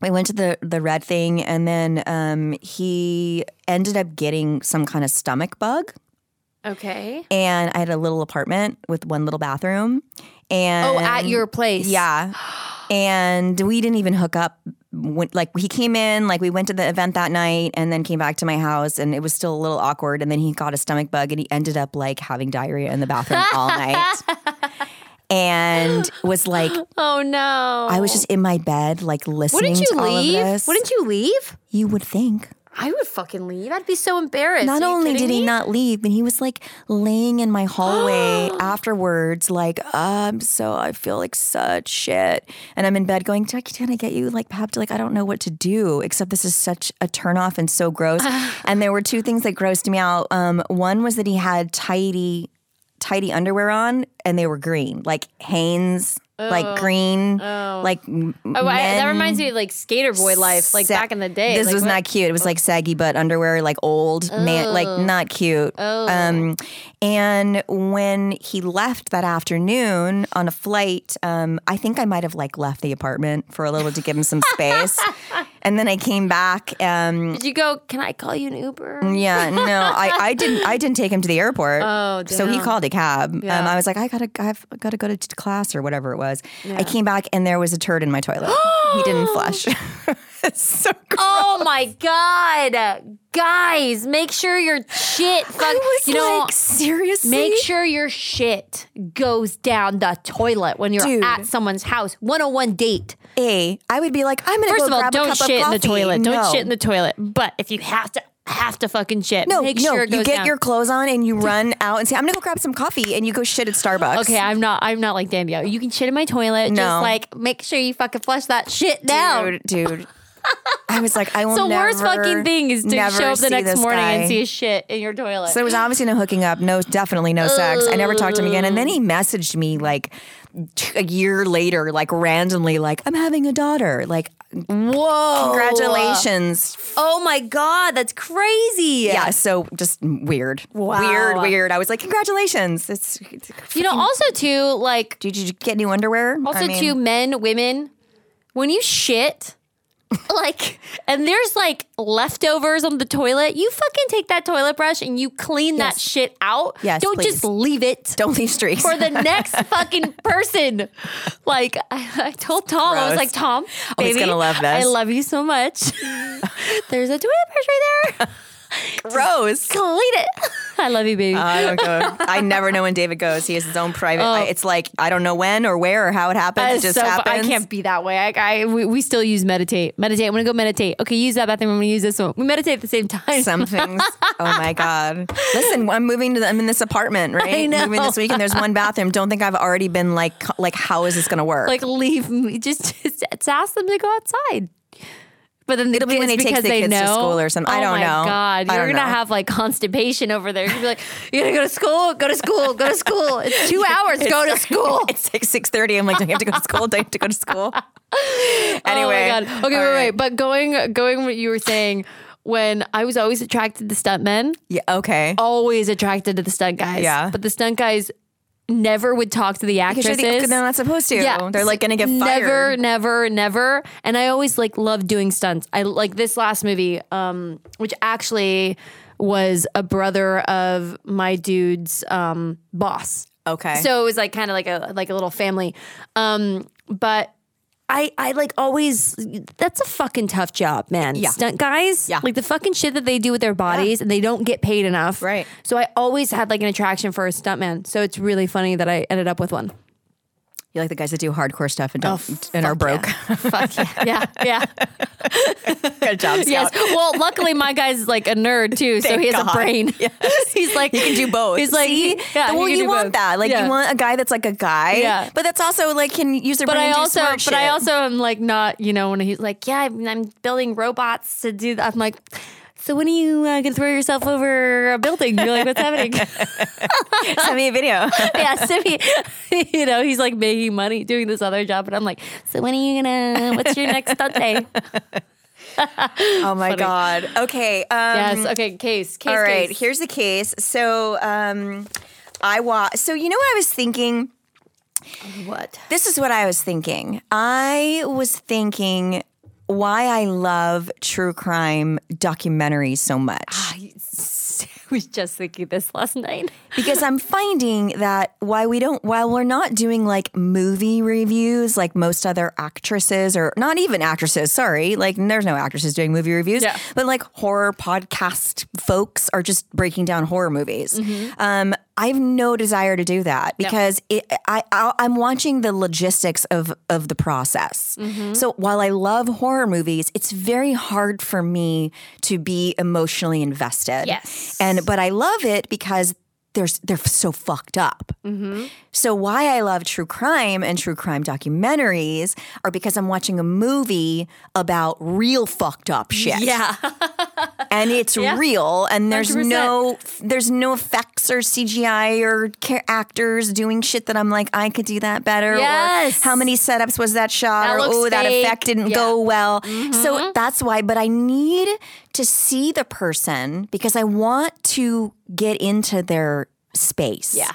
We went to the the red thing, and then um, he ended up getting some kind of stomach bug Okay. and I had a little apartment with one little bathroom. And Oh, at your place. yeah, and we didn't even hook up. When, like he came in, like we went to the event that night, and then came back to my house, and it was still a little awkward. And then he got a stomach bug, and he ended up like having diarrhea in the bathroom all night, and was like, Oh no. I was just in my bed, like listening Wouldn't you to all of leave? this. Wouldn't you leave? you would think? I would fucking leave. I'd be so embarrassed. Not only did he me? not leave, but he was like laying in my hallway afterwards, like, I'm so, I feel like such shit. And I'm in bed going, Jackie, can I get you like pap? Like, I don't know what to do, except this is such a turnoff and so gross. and there were two things that grossed me out. Um, one was that he had tidy, tidy underwear on and they were green, like Hanes, like green, like Oh, I, that reminds me of like skater boy life, like sa- back in the day. This Like, was what- not cute. It was like saggy butt underwear, like old man, like not cute. Um, and when he left that afternoon on a flight, um, I think I might have like left the apartment for a little to give him some space. and then I came back. Um, Did you go? Can I call you an Uber? yeah, no, I, I didn't. I didn't take him to the airport. Oh, so he called a cab. Um, Yeah. I was like, I gotta, I've got to go to class or whatever it was. I came back and there was a turd in my toilet. he didn't flush. so oh gross. Oh my god, guys! Make sure your shit. Fuck, was you know, like, seriously? make sure your shit goes down the toilet when you're Dude. at someone's house. 101 date. A, I would be like, I'm gonna First of all, don't shit in the toilet. Don't shit in the toilet. But if you have to, have to fucking shit. No, make no, sure it goes you get down. your clothes on and you run out and say, I'm gonna go grab some coffee and you go shit at Starbucks. Okay, I'm not. I'm not like Danielle. You can shit in my toilet. No. Just like make sure you fucking flush that shit down. dude, dude. I was like, I will So never, worst fucking thing is to show up the next morning guy. and see a shit in your toilet. So there was obviously no hooking up, no, definitely no sex. I never talked to him again. And then he messaged me like a year later, like randomly, like, I'm having a daughter. Like, Whoa! congratulations. Oh my god, that's crazy. Yeah, so just weird. Wow. Weird, weird. I was like, congratulations. It's, it's You know, also too, like did you get new underwear? also I mean, too, men, women, when you shit. like and there's like leftovers on the toilet you fucking take that toilet brush and you clean that shit out Yes, don't please. just leave it don't leave streaks. for the next fucking person. Like I, I told Tom, I was like, Tom, Oh, he's baby, gonna love this. I love you so much. There's a toilet brush right there. Gross. Clean it. I love you, baby. I don't go. I never know when David goes. He has his own private. Oh. I- It's like I don't know when or where or how it happens. It just so happens. I can't be that way. I, I we, we still use meditate. Meditate. I'm gonna go meditate. Okay, use that bathroom. I'm gonna use this one. We meditate at the same time. Some things. Oh my god! Listen, I'm moving to. The, I'm in this apartment, right? I know. Moving this weekend. There's one bathroom. Don't think I've already been like, like, how is this going to work? like leave me. Just, just ask them to go outside. But then the It'll be when he takes the kids to school or something. I Oh don't my know. God, you're gonna know. have like constipation over there. You're gonna be like, you're gonna go to school. Go to school. Go to school. It's two hours. Go to school. it's like six thirty. I'm like, do I have to go to school? Do I have to go to school? anyway, Oh my god. Okay, wait, wait. right. But going, going, what you were saying. when I was always attracted to stuntmen, Yeah. Okay. always attracted to the stunt guys. Yeah. But the stunt guys never would talk to the actresses. you're they're not supposed to. Yeah, They're like gonna get never, fired. never, never. Never. And I always like loved doing stunts. I like this last movie, um, which actually was a brother of my dude's um, boss. Okay. So it was like kind of like a like a little family. Um, but I I like always that's a fucking tough job, man. Yeah. Stunt guys. Yeah. Like the fucking shit that they do with their bodies and they don't get paid enough. Right. So I always had like an attraction for a stuntman. So it's really funny that I ended up with one. You like the guys that do hardcore stuff and don't Oh, and are broke. yeah. Fuck yeah. Yeah. Yeah. Good job, yes. Well, luckily my guy's like a nerd too, so he has God. a brain. He's like You can do both. He's like, See? yeah, well, he you want both. that. Like, Yeah. you want a guy that's like a guy. Yeah. But that's also like can use their but brain I and do also, but smart I also am like not, you know, when he's like, yeah, I'm, I'm building robots to do that. I'm like, so when are you uh, gonna throw yourself over a building? You're like, what's happening? send me a video. yeah, Simi, you know, he's like making money doing this other job, and I'm like, so when are you gonna? What's your next stunt day? oh my god. Okay. Um, yes. Okay. Case. Case. All right. case. Here's the case. So um, I wa. So you know what I was thinking. what? This is what I was thinking. I was thinking why I love true crime documentaries so much. I was just thinking this last night. because I'm finding that why we don't while we're not doing like movie reviews like most other actresses or not even actresses, sorry, like there's no actresses doing movie reviews, Yeah. but like horror podcast folks are just breaking down horror movies. Um, I have no desire to do that because it, I, I I'm watching the logistics of of the process. Mm-hmm. So while I love horror movies, it's very hard for me to be emotionally invested. Yes. and but I love it because there's they're so fucked up. So why I love true crime and true crime documentaries are because I'm watching a movie about real fucked up shit Yeah. and it's real and there's 100%. no there's no effects or CGI or ca- actors doing shit that I'm like I could do that better Yes. or how many setups was that shot That or oh that effect didn't Yeah. go well so that's why but I need to see the person because I want to get into their space Yeah.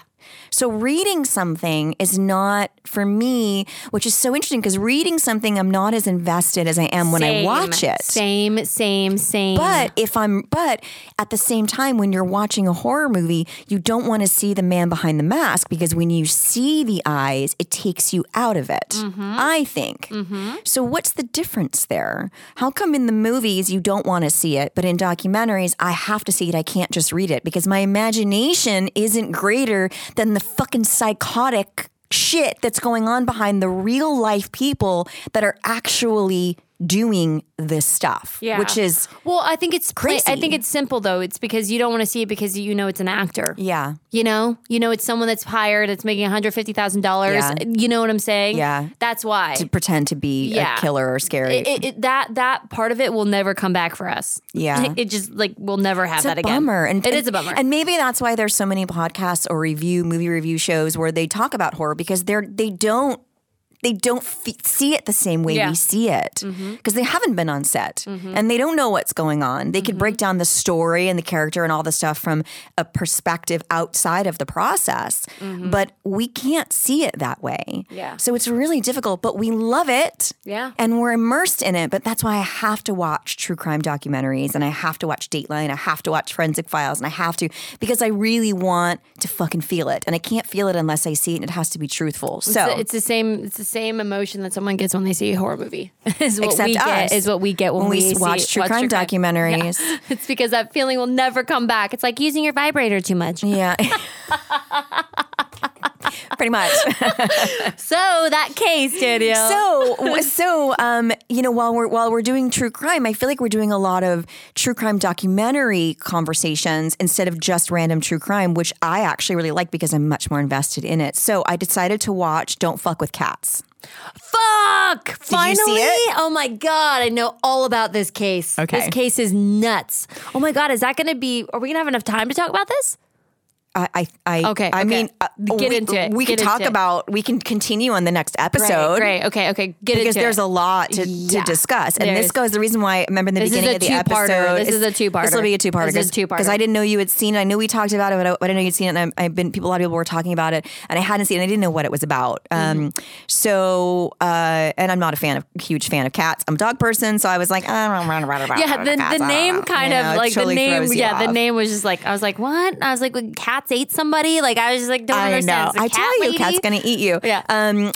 So reading something is not for me, which is so interesting because reading something I'm not as invested as I am when I watch it. Same. Same. Same. But if I'm, but at the same time, when you're watching a horror movie, you don't want to see the man behind the mask because when you see the eyes, it takes you out of it. Mm-hmm. I think. Mm-hmm. So, what's the difference there? How come in the movies you don't want to see it, but in documentaries, I have to see it? I can't just read it because my imagination isn't greater than the fucking psychotic shit that's going on behind the real life people that are actually doing this stuff, Yeah. which is well, I think it's pla- I think it's simple though. It's because you don't want to see it because you know it's an actor. yeah. You know, you know it's someone that's hired. that's making one hundred fifty thousand dollars. You know what I'm saying? Yeah. That's why. to pretend to be Yeah. a killer or scary. It, it, that that part of it will never come back for us. Yeah. it just like we'll never have it's that a again. bummer, and it is a bummer. And maybe that's why there's so many podcasts or review movie review shows where they talk about horror because they're they don't they don't f- see it the same way Yeah. Mm-hmm. we see it because they haven't been on set and they don't know what's going on. They could break down the story and the character and all the stuff from a perspective outside of the process, but we can't see it that way. Mm-hmm. Yeah. So it's really difficult, but we love it. Yeah. And we're immersed in it, but that's why I have to watch true crime documentaries and I have to watch Dateline, I have to watch Forensic Files, and I have to because I really want to fucking feel it. And I can't feel it unless I see it and it has to be truthful. So It's, it's the same. It's the same emotion that someone gets when they see a horror movie. is what Except we get. Is what we get when, When we see- watch true crime documentaries. Yeah. It's because that feeling will never come back. It's like using your vibrator too much. yeah. Pretty much. So that case, Danielle. so so um you know while we're while we're doing true crime i feel like we're doing a lot of true crime documentary conversations instead of just random true crime which i actually really like because i'm much more invested in it so i decided to watch don't fuck with cats Fuck! Finally! you see it? Oh my god, I know all about this case. Okay. This case is nuts. Oh my god, is that gonna be are we gonna have enough time to talk about this? I, I, I Okay, I okay. mean, uh, Get we, into it. We Get can talk it. about. We can continue on the next episode. Great, great. Okay, okay. Get Because there's it. a lot to, Yeah. to discuss, and this goes. The reason why I remember in the This beginning of the two-parter. episode. This is a two-parter. This will be a two-parter. This is a two-parter. because I didn't know you had seen it. I knew we talked about it, but I, I didn't know you'd seen it. And I, I've been people. A lot of people were talking about it, and I hadn't seen it. I didn't know what it was about. Um, Mm-hmm. so, uh, and I'm not a fan of huge fan of cats. I'm a dog person, so I was like, I don't know. yeah, the, the name kind of like the name. Yeah, the name was just like I was like, what? I was like, when cats ate somebody. Like I was just like, don't I understand. know. I tell you, lady? cat's gonna eat you. Yeah. Um.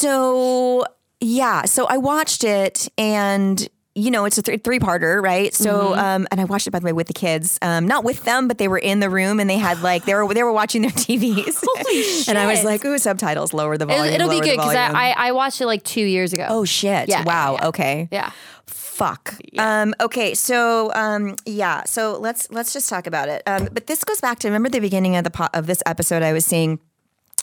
So yeah. So I watched it and. You know, it's a th- three-parter, right? So, Mm-hmm. um, and I watched it by the way with the kids, um, not with them, but they were in the room and they had like they were they were watching their TVs. Holy shit! And I was like, "Ooh, subtitles, lower the It'll, volume." it'll be lower the good because. I, I I watched it like two years ago. Oh shit! Yeah, wow. yeah. Okay. yeah. Fuck. Um, okay, so um, yeah, so let's let's just talk about it. Um, but this goes back to remember the beginning of the po- of this episode. I was saying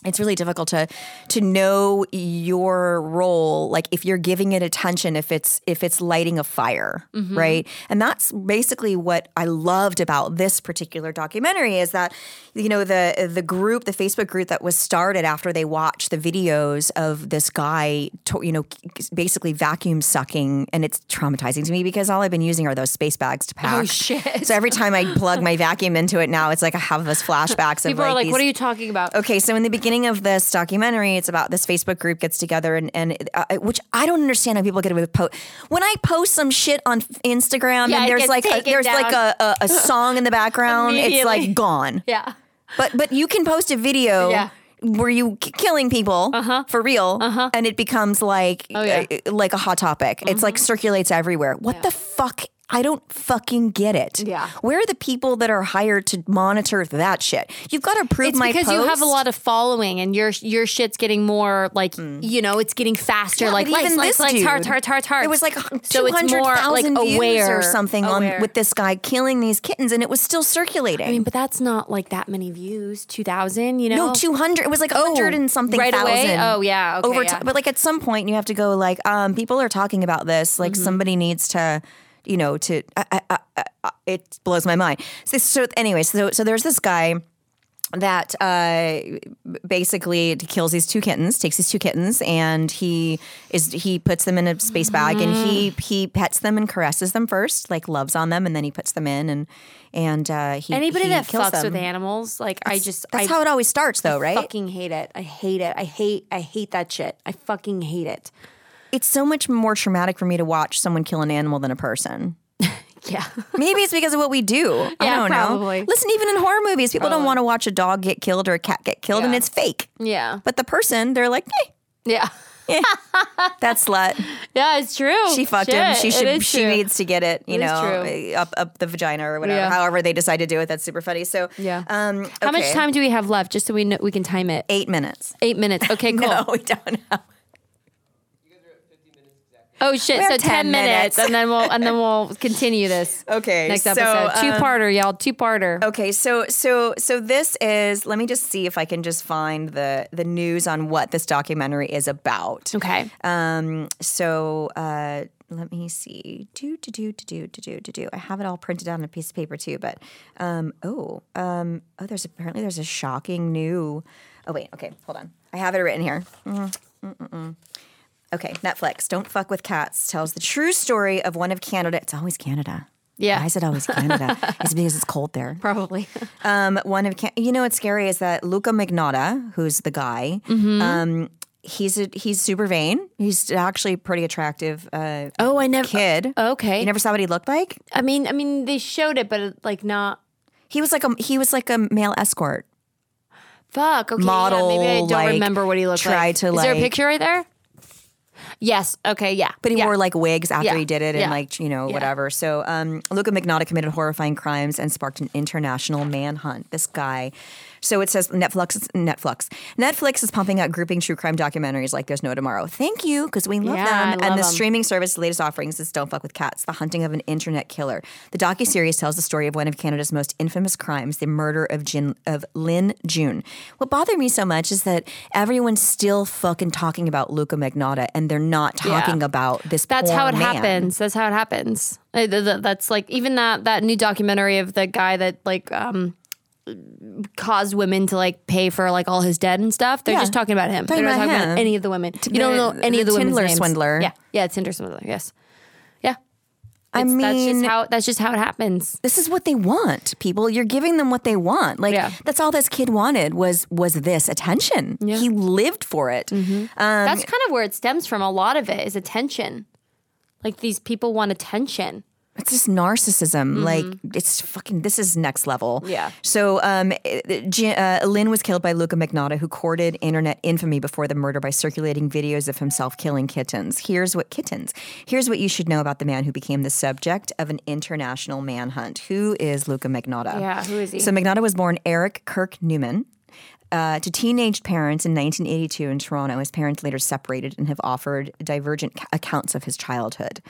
it's really difficult to to know your role like if you're giving it attention if it's if it's lighting a fire mm-hmm. right and that's basically what i loved about this particular documentary is that you know the the group the facebook group that was started after they watched the videos of this guy to, you know basically vacuum sucking and it's traumatizing to me because all i've been using are those space bags to oh, pack Oh, shit. so every time i plug my vacuum into it now it's like i have this flashbacks of People are like, these- what are you talking about? Okay, so in the beginning of this documentary, it's about this Facebook group gets together, and and uh, which I don't understand how people get away with post. When I post some shit on Instagram, Yeah, and there's like a, there's like a, a, a song in the background, it's like gone. Yeah. But but you can post a video. Yeah. Where you k- killing people for real, uh-huh. and it becomes like Oh, yeah. uh, like a hot topic. It's like circulates everywhere. What the fuck? I don't fucking get it. Yeah. where are the people that are hired to monitor that shit? You've got to prove It's my because you have a lot of following and your your shit's getting more like you know it's getting faster. Yeah, like but likes even likes this likes dude, hearts hearts hearts hearts. It was like so it's more like 200,000 views aware or something aware. on with this guy killing these kittens, and it was still circulating. I mean, but that's not like that many views. Two thousand, you know? no, two hundred. It was like a hundred and something Oh, right away? Oh, yeah, okay, over yeah. time. But like at some point, you have to go like, um, people are talking about this. Like Mm-hmm. somebody needs to, you know, to. I, I, I, I, it blows my mind. So, so anyway, so so there's this guy that uh, basically kills these two kittens, takes these two kittens, and he is he puts them in a space bag, and he Mm. he pets them and caresses them first, like loves on them, and then he puts them in, and and uh, he Anybody he that kills fucks them. with animals, like I just That's I how it always starts, though, right? fucking hate it. I hate it. I hate I hate that shit. I fucking hate it. It's so much more traumatic for me to watch someone kill an animal than a person. Yeah. Maybe it's because of what we do. I don't probably. know. Listen, even in horror movies, people don't want to watch a dog get killed or a cat get killed, and it's fake. yeah. But the person, they're like, hey, Yeah. that slut. Yeah, it's true. She fucked him. She should. She true. needs to get it. You It know, up up the vagina or whatever. Yeah. However they decide to do it, that's super funny. So Yeah. Um, How much time do we have left just so we know we can time it? Eight minutes. Eight minutes. Okay, cool. No, we don't have. Oh shit! So 10 ten minutes, minutes. and then we'll and then we'll continue this. Okay, Next so, episode, um, two parter, y'all. Two parter. Okay, so so so this is. Let me just see if I can just find the the news on what this documentary is about. Okay. Um. So. uh let me see. Do do do do do do do do. I have it all printed out on a piece of paper too. But um. Oh. Um. Oh. There's apparently there's a shocking new. Oh wait. Okay. Hold on. I have it written here. Mm, mm, mm, mm. Okay. Netflix. Don't fuck with cats. Tells the true story of one of Canada. It's always Canada. Yeah. Why is it always Canada? it's because it's cold there. Probably. Um, one of Can- you know what's scary is that Luca Magnotta, who's the guy, Mm-hmm. um, he's a, he's super vain. He's actually pretty attractive uh, Oh, I never. kid. Okay. You never saw what he looked like? I mean, I mean, they showed it, but like not. He was like a he was like a male escort. Fuck. Okay. Model, Yeah, maybe I don't like, remember what he looked tried like. to, Is there a picture right there? Yes. Okay. Yeah. But he yeah. wore like wigs after Yeah. he did it and Yeah. like, you know, whatever. So um, Luca Magnotta committed horrifying crimes and sparked an international manhunt. This guy. So it says Netflix, Netflix. Netflix is pumping out grouping true crime documentaries like There's No Tomorrow. Thank you, because we love Yeah, them. I and love the them. streaming service's latest offerings is Don't Fuck with Cats, the hunting of an internet killer. The docu series tells the story of one of Canada's most infamous crimes, the murder of, Jin, of Lin Jun. What bothered me so much is that everyone's still fucking talking about Luca Magnotta and they're not talking about this That's how it man. happens. That's how it happens. Uh, th- th- That's like even that that new documentary of the guy that like um caused women to like pay for like all his debt and stuff. They're Yeah. just talking about him. Talking They're not about talking him. about any of the women. To you don't know any of the the women's names. swindler. Yeah, yeah, Tinder swindler. Yes, yeah. I It's- that's mean- just how that's just how it happens. this is what they want people you're giving them what they want like Yeah. that's all this kid wanted was was this attention he lived for it Mm-hmm. Um, That's kind of where it stems from. A lot of it is attention. Like these people want attention. It's just narcissism like it's fucking this is next level Mm-hmm. Yeah. so um eh, uh, Lin was killed by luca magnotta who courted internet infamy before the murder by circulating videos of himself killing kittens here's what kittens here's what you should know about the man who became the subject of an international manhunt who is luca magnotta Yeah, who is he? so magnotta was born eric kirk newman uh, to teenage parents in 1982 in Toronto. His parents later separated and have offered divergent ca- accounts of his childhood.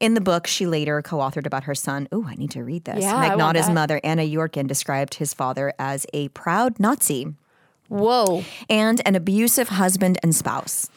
In the book, she later co authored about her son. Oh, I need to read this. Yeah, Magnotta's mother, Anna Yourkin, described his father as a proud Nazi Whoa. and an abusive husband and spouse.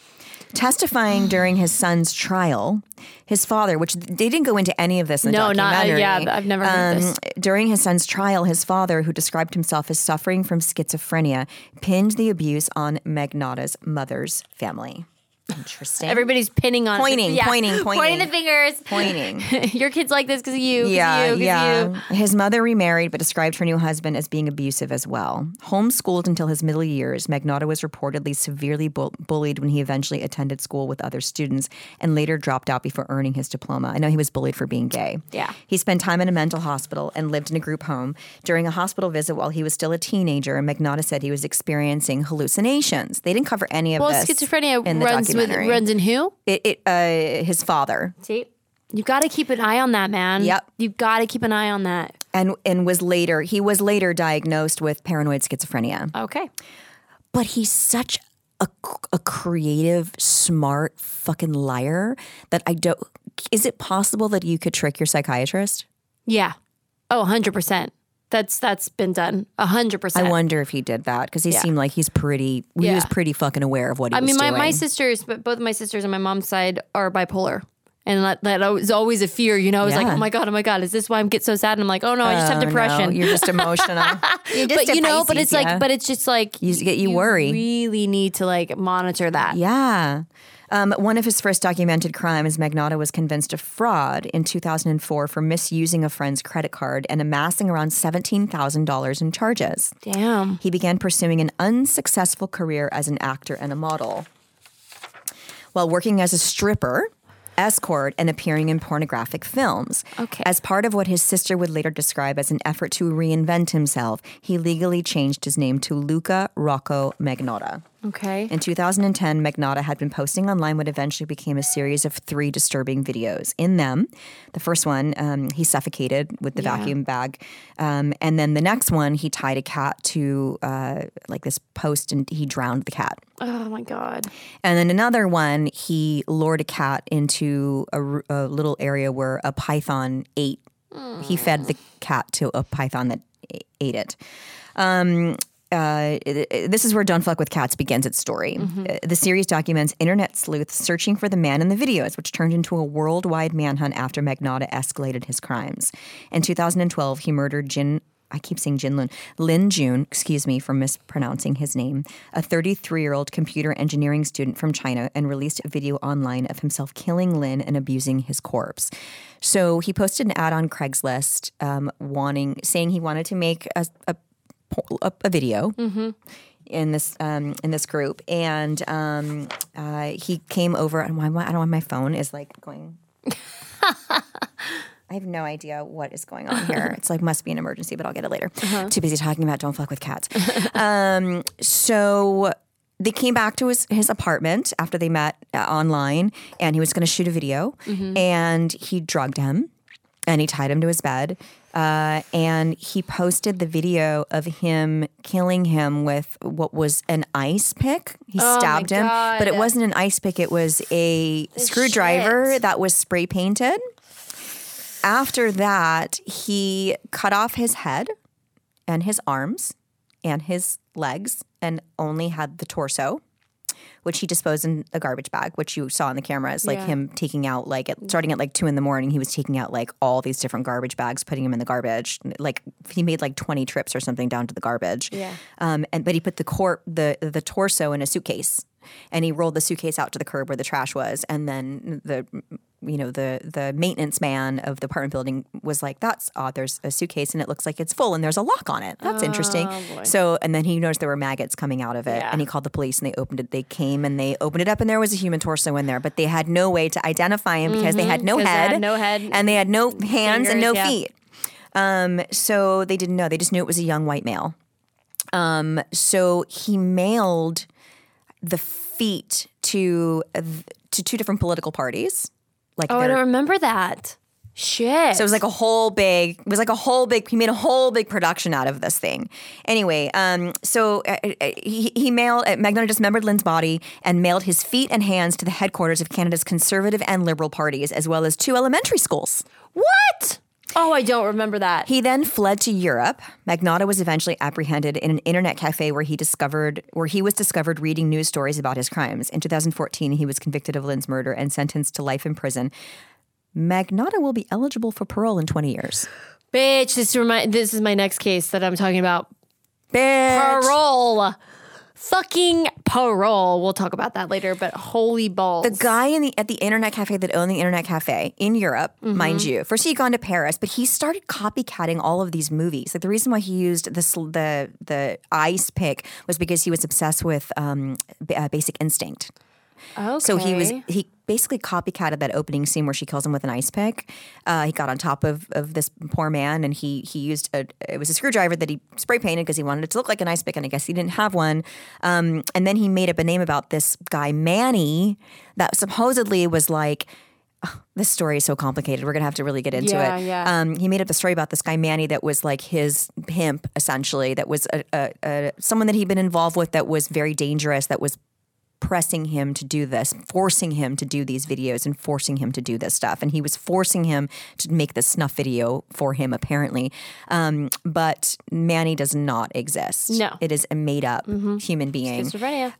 Testifying during his son's trial, his father, which they didn't go into any of this in the No, not- uh, yeah, I've never heard this. During his son's trial, his father, who described himself as suffering from schizophrenia, pinned the abuse on Magnotta's mother's family. Interesting. Everybody's pinning on Pointing, pointing, pointing pointing. the fingers. pointing. Your kid's like this because of you. Yeah, you, yeah. You. His mother remarried, but described her new husband as being abusive as well. Homeschooled until his middle years, Magnotta was reportedly severely bu- bullied when he eventually attended school with other students and later dropped out before earning his diploma. I know he was bullied for being gay. Yeah. He spent time in a mental hospital and lived in a group home. During a hospital visit while he was still a teenager, Magnotta said he was experiencing hallucinations. They didn't cover any of Well, this schizophrenia in the runs documentary. runs in who? it, it, uh, his father. See, you got to keep an eye on that, man. Yep. You got to keep an eye on that. and and was later he was later diagnosed with paranoid schizophrenia. Okay. But he's such a, a creative, smart fucking liar that I don't. Is it possible that you could trick your psychiatrist? Yeah. Oh, 100%. That's that's been done. 100%. I wonder if he did that because he Yeah. seemed like he's pretty. He Yeah. was pretty fucking aware of what he I was mean, my, doing. my sisters, but both my sisters on my mom's side are bipolar. And that, that was always a fear, you know. I was like, oh my God, oh my God, is this why I get so sad? And I'm like, oh no, I just have Oh, no, depression. you're just emotional. You're just but you know, but Pisces, it's like, but it's just like You get- you worry. Really need to like monitor that. Yeah. Um, one of his first documented crimes, Magnotta was convinced of fraud in 2004 for misusing a friend's credit card and amassing around $17,000 in charges. Damn. He began pursuing an unsuccessful career as an actor and a model. While working as a stripper, escort, and appearing in pornographic films. Okay. As part of what his sister would later describe as an effort to reinvent himself, he legally changed his name to Luca Rocco Magnotta. Okay. In 2010, Magnotta had been posting online what eventually became a series of three disturbing videos. In them, the first one, um, he suffocated with the vacuum bag. Um, and then the next one, he tied a cat to uh, like this post and he drowned the cat. oh my God. And then another one, he lured a cat into a little area where a python ate. He fed the cat to a python that ate it. Um, uh, this is where Don't Fuck with Cats begins its story. Uh, The series documents internet sleuths searching for the man in the videos, which turned into a worldwide manhunt after Magnotta escalated his crimes. In 2012, he murdered Jin. I keep saying Jin Lin. Lin Jun, excuse me for mispronouncing his name, a 33 year old computer engineering student from China, and released a video online of himself killing Lin and abusing his corpse. So he posted an ad on Craigslist, um, wanting, saying he wanted to make a, a a, a video in this um, in this group, and um, uh, he came over. And why I don't know. Why my phone is like going. I have no idea what is going on here. It's like must be an emergency, but I'll get it later. Too busy talking about don't fuck with cats. um, so they came back to his his apartment after they met uh, online, and he was going to shoot a video, and he drugged him and he tied him to his bed. Uh, and he posted the video of him killing him with what was an ice pick. He Oh stabbed him, but it wasn't an ice pick. It was a screwdriver shit. that was spray painted. After that, he cut off his head and his arms and his legs and only had the torso which he disposed in a garbage bag, which you saw in the cameras, like Yeah. him taking out like at, starting at like two in the morning, he was taking out like all these different garbage bags, putting them in the garbage. Like he made like twenty trips or something down to the garbage. Yeah. Um, and but he put the cor- the the torso in a suitcase, and he rolled the suitcase out to the curb where the trash was, and then the you know the the maintenance man of the apartment building was like, "That's odd. There's a suitcase and it looks like it's full, and there's a lock on it. That's interesting." So and then he noticed there were maggots coming out of it, Yeah. and he called the police, and they opened it. They came and they opened it up, and there was a human torso in there, but they had no way to identify him because they had no 'cause they head, had no head, and they had no hands and no yeah. feet. Um, so they didn't know. They just knew it was a young white male. Um, so he mailed the feet to to two different political parties. Like Oh, I don't remember that. Shit. so it was like a whole big, it was like a whole big, he made a whole big production out of this thing. Anyway, um, so uh, uh, he, he mailed, uh, Magnotta dismembered Lin's body and mailed his feet and hands to the headquarters of Canada's conservative and liberal parties, as well as two elementary schools. what? Oh, I don't remember that. He then fled to Europe. Magnotta was eventually apprehended in an internet cafe where he discovered where he was discovered reading news stories about his crimes. In 2014, he was convicted of Lin's murder and sentenced to life in prison. Magnotta will be eligible for parole in 20 years. Bitch, this remind this is my next case that I'm talking about. Bitch. Parole. Fucking parole. We'll talk about that later, but holy balls. The guy in the at the internet cafe that owned the internet cafe in Europe, mind you. First he'd gone to Paris, but he started copycatting all of these movies. Like the reason why he used the the the ice pick was because he was obsessed with um, B- uh, Basic Instinct. okay. So he was he basically copycatted that opening scene where she kills him with an ice pick. Uh, he got on top of, of this poor man and he he used a it was a screwdriver that he spray painted because he wanted it to look like an ice pick and I guess he didn't have one. Um, and then he made up a name about this guy Manny that supposedly was like. This story is so complicated. We're gonna have to really get into Yeah, it. yeah. Um, he made up a story about this guy Manny that was like his pimp, essentially. That was a, a, a someone that he'd been involved with that was very dangerous. That was pressing him to do this, forcing him to do these videos and forcing him to do this stuff. And he was forcing him to make the snuff video for him, apparently. Um, but Manny does not exist. No. It is a made up human being.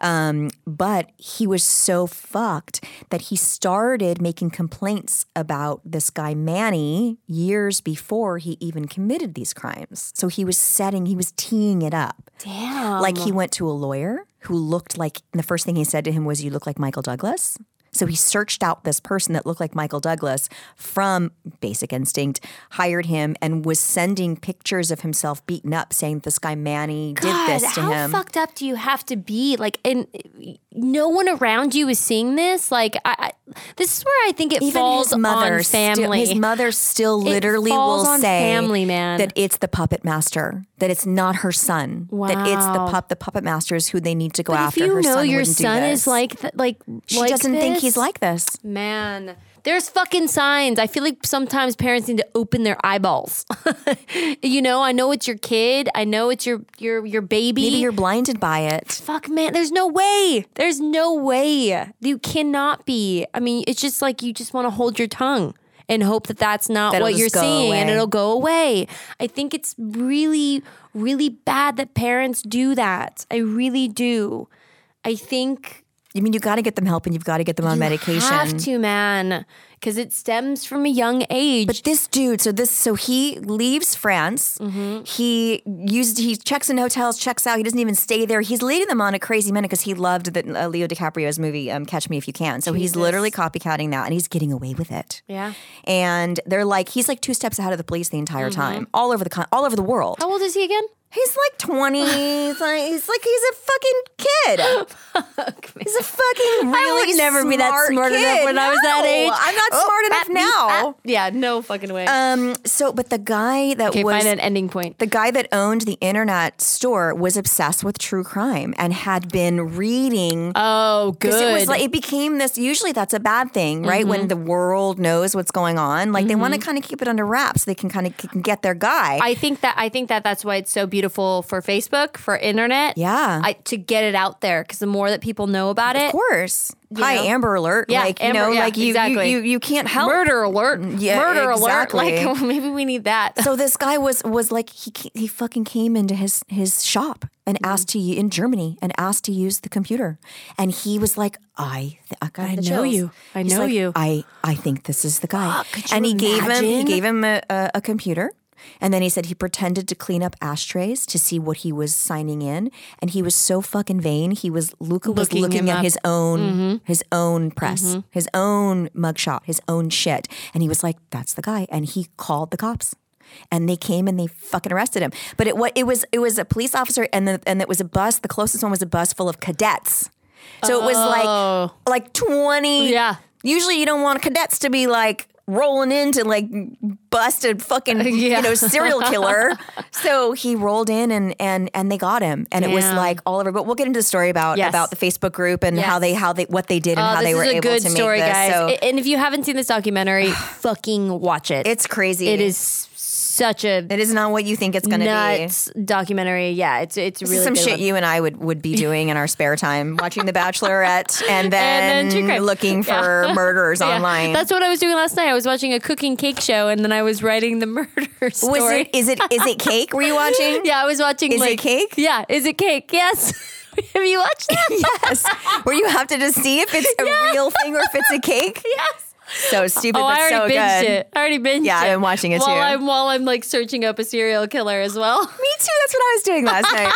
Um, but he was so fucked that he started making complaints about this guy Manny years before he even committed these crimes. So he was setting, he was teeing it up. Damn. Like he went to a lawyer who looked like, the first thing he said to him was, You look like Michael Douglas. So he searched out this person that looked like Michael Douglas from Basic Instinct, hired him, and was sending pictures of himself beaten up, saying this guy Manny did this to how him. How fucked up do you have to be? Like, and no one around you is seeing this. Like, I, I this is where I think it Even falls his mother, on still- family. his mother still literally will say family, man. that it's the puppet master, that it's not her son, wow. that it's the pup, the puppet masters who they need to go but after. if you her know son your son is like, th- like, she like doesn't think he's like this. Man, there's fucking signs. I feel like sometimes parents need to open their eyeballs. you know, I know it's your kid. I know it's your your your baby. Maybe you're blinded by it. Fuck, man, there's no way. There's no way. You cannot be. I mean, it's just like you just want to hold your tongue and hope that that's not That'll what you're seeing and it'll go away. I think it's really, really bad that parents do that. I really do. I think I mean, you got to get them help and you've got to get them on medication. You have to, man, because it stems from a young age. But this dude, so this, so he leaves France. Mm-hmm. He used, he checks in hotels, checks out. He doesn't even stay there. He's leading them on a crazy minute because he loved the, uh, Leo DiCaprio's movie um, Catch Me If You Can. So he's literally copycatting that, and he's getting away with it. Yeah. And they're like, he's like two steps ahead of the police the entire time, all over the con- all over the world. How old is he again? He's like twenty. he's like he's like he's a fucking kid. He's a fucking really would never be that smart smart enough kid. when I was that age. I'm not Oh, smart enough now. at- yeah, no fucking way. Um. So, but the guy that okay, was find an ending point. the guy that owned the internet store was obsessed with true crime and had been reading. oh, good. It was like it became this. Usually, that's a bad thing, right? When the world knows what's going on, like they want to kind of keep it under wraps. So they can kind of get their guy. I think that I think that that's why it's so beautiful beautiful for Facebook, for internet. Yeah. I, to get it out there because the more that people know about it, Of course. Hi, know? Amber Alert. Yeah, like, you know, yeah, like you, exactly. you, you, you can't help. murder alert, Yeah, murder exactly. alert. Like maybe we need that. So this guy was was like he he fucking came into his his shop and Mm-hmm. asked to in Germany and asked to use the computer, and he was like, I th- I, I know chills. you. I He's know like, you. I I think this is the guy, you and he gave him he gave him a, a, a computer. And then he said he pretended to clean up ashtrays to see what he was signing in, and he was so fucking vain. He was Luka was Looking looking at up. his own Mm-hmm. his own press, his own mugshot, his own shit, and he was like, "That's the guy," and he called the cops and they came and they fucking arrested him. But it what it was it was a police officer and the, and it was a bus. The closest one was a bus full of cadets. So it was like like twenty. Yeah. Usually you don't want cadets to be like rolling in to like bust a fucking Yeah. you know serial killer. so he rolled in and and and they got him and it was like all over. But we'll get into the story about Yes. about the Facebook group and how they how they what they did and Oh, how they were able good to story, make this. guys. So and if you haven't seen this documentary, fucking watch it. it's crazy. it is such a It is not what you think it's going to be. documentary. Yeah, it's it's This really some shit one. you and I would, would be doing in our spare time, watching The Bachelorette and then, then looking for murderers Yeah. online. That's what I was doing last night. I was watching a cooking cake show, and then I was writing the murder story. Was it? Is it? Is it cake? Were you watching? Yeah, I was watching. Is it cake? Yeah, is it cake? Yes. Have you watched that? yes. Where you have to just see if it's a real thing or if it's a cake. yes. So stupid, Oh, I so binged good. it. I already binged Yeah, it. I've been watching it while too. I'm while I'm like searching up a serial killer as well. Me too. That's what I was doing last night.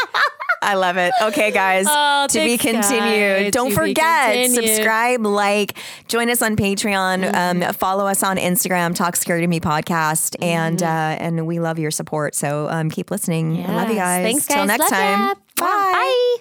I love it. Okay, guys. Oh, to be continued. guys. Don't To forget, continued. subscribe, like, join us on Patreon, Mm-hmm. um, follow us on Instagram, Talk Scary to Me podcast, and Mm-hmm. uh, and we love your support. So um, keep listening. I love you guys. Thanks, Till next Love time. Bye. Bye.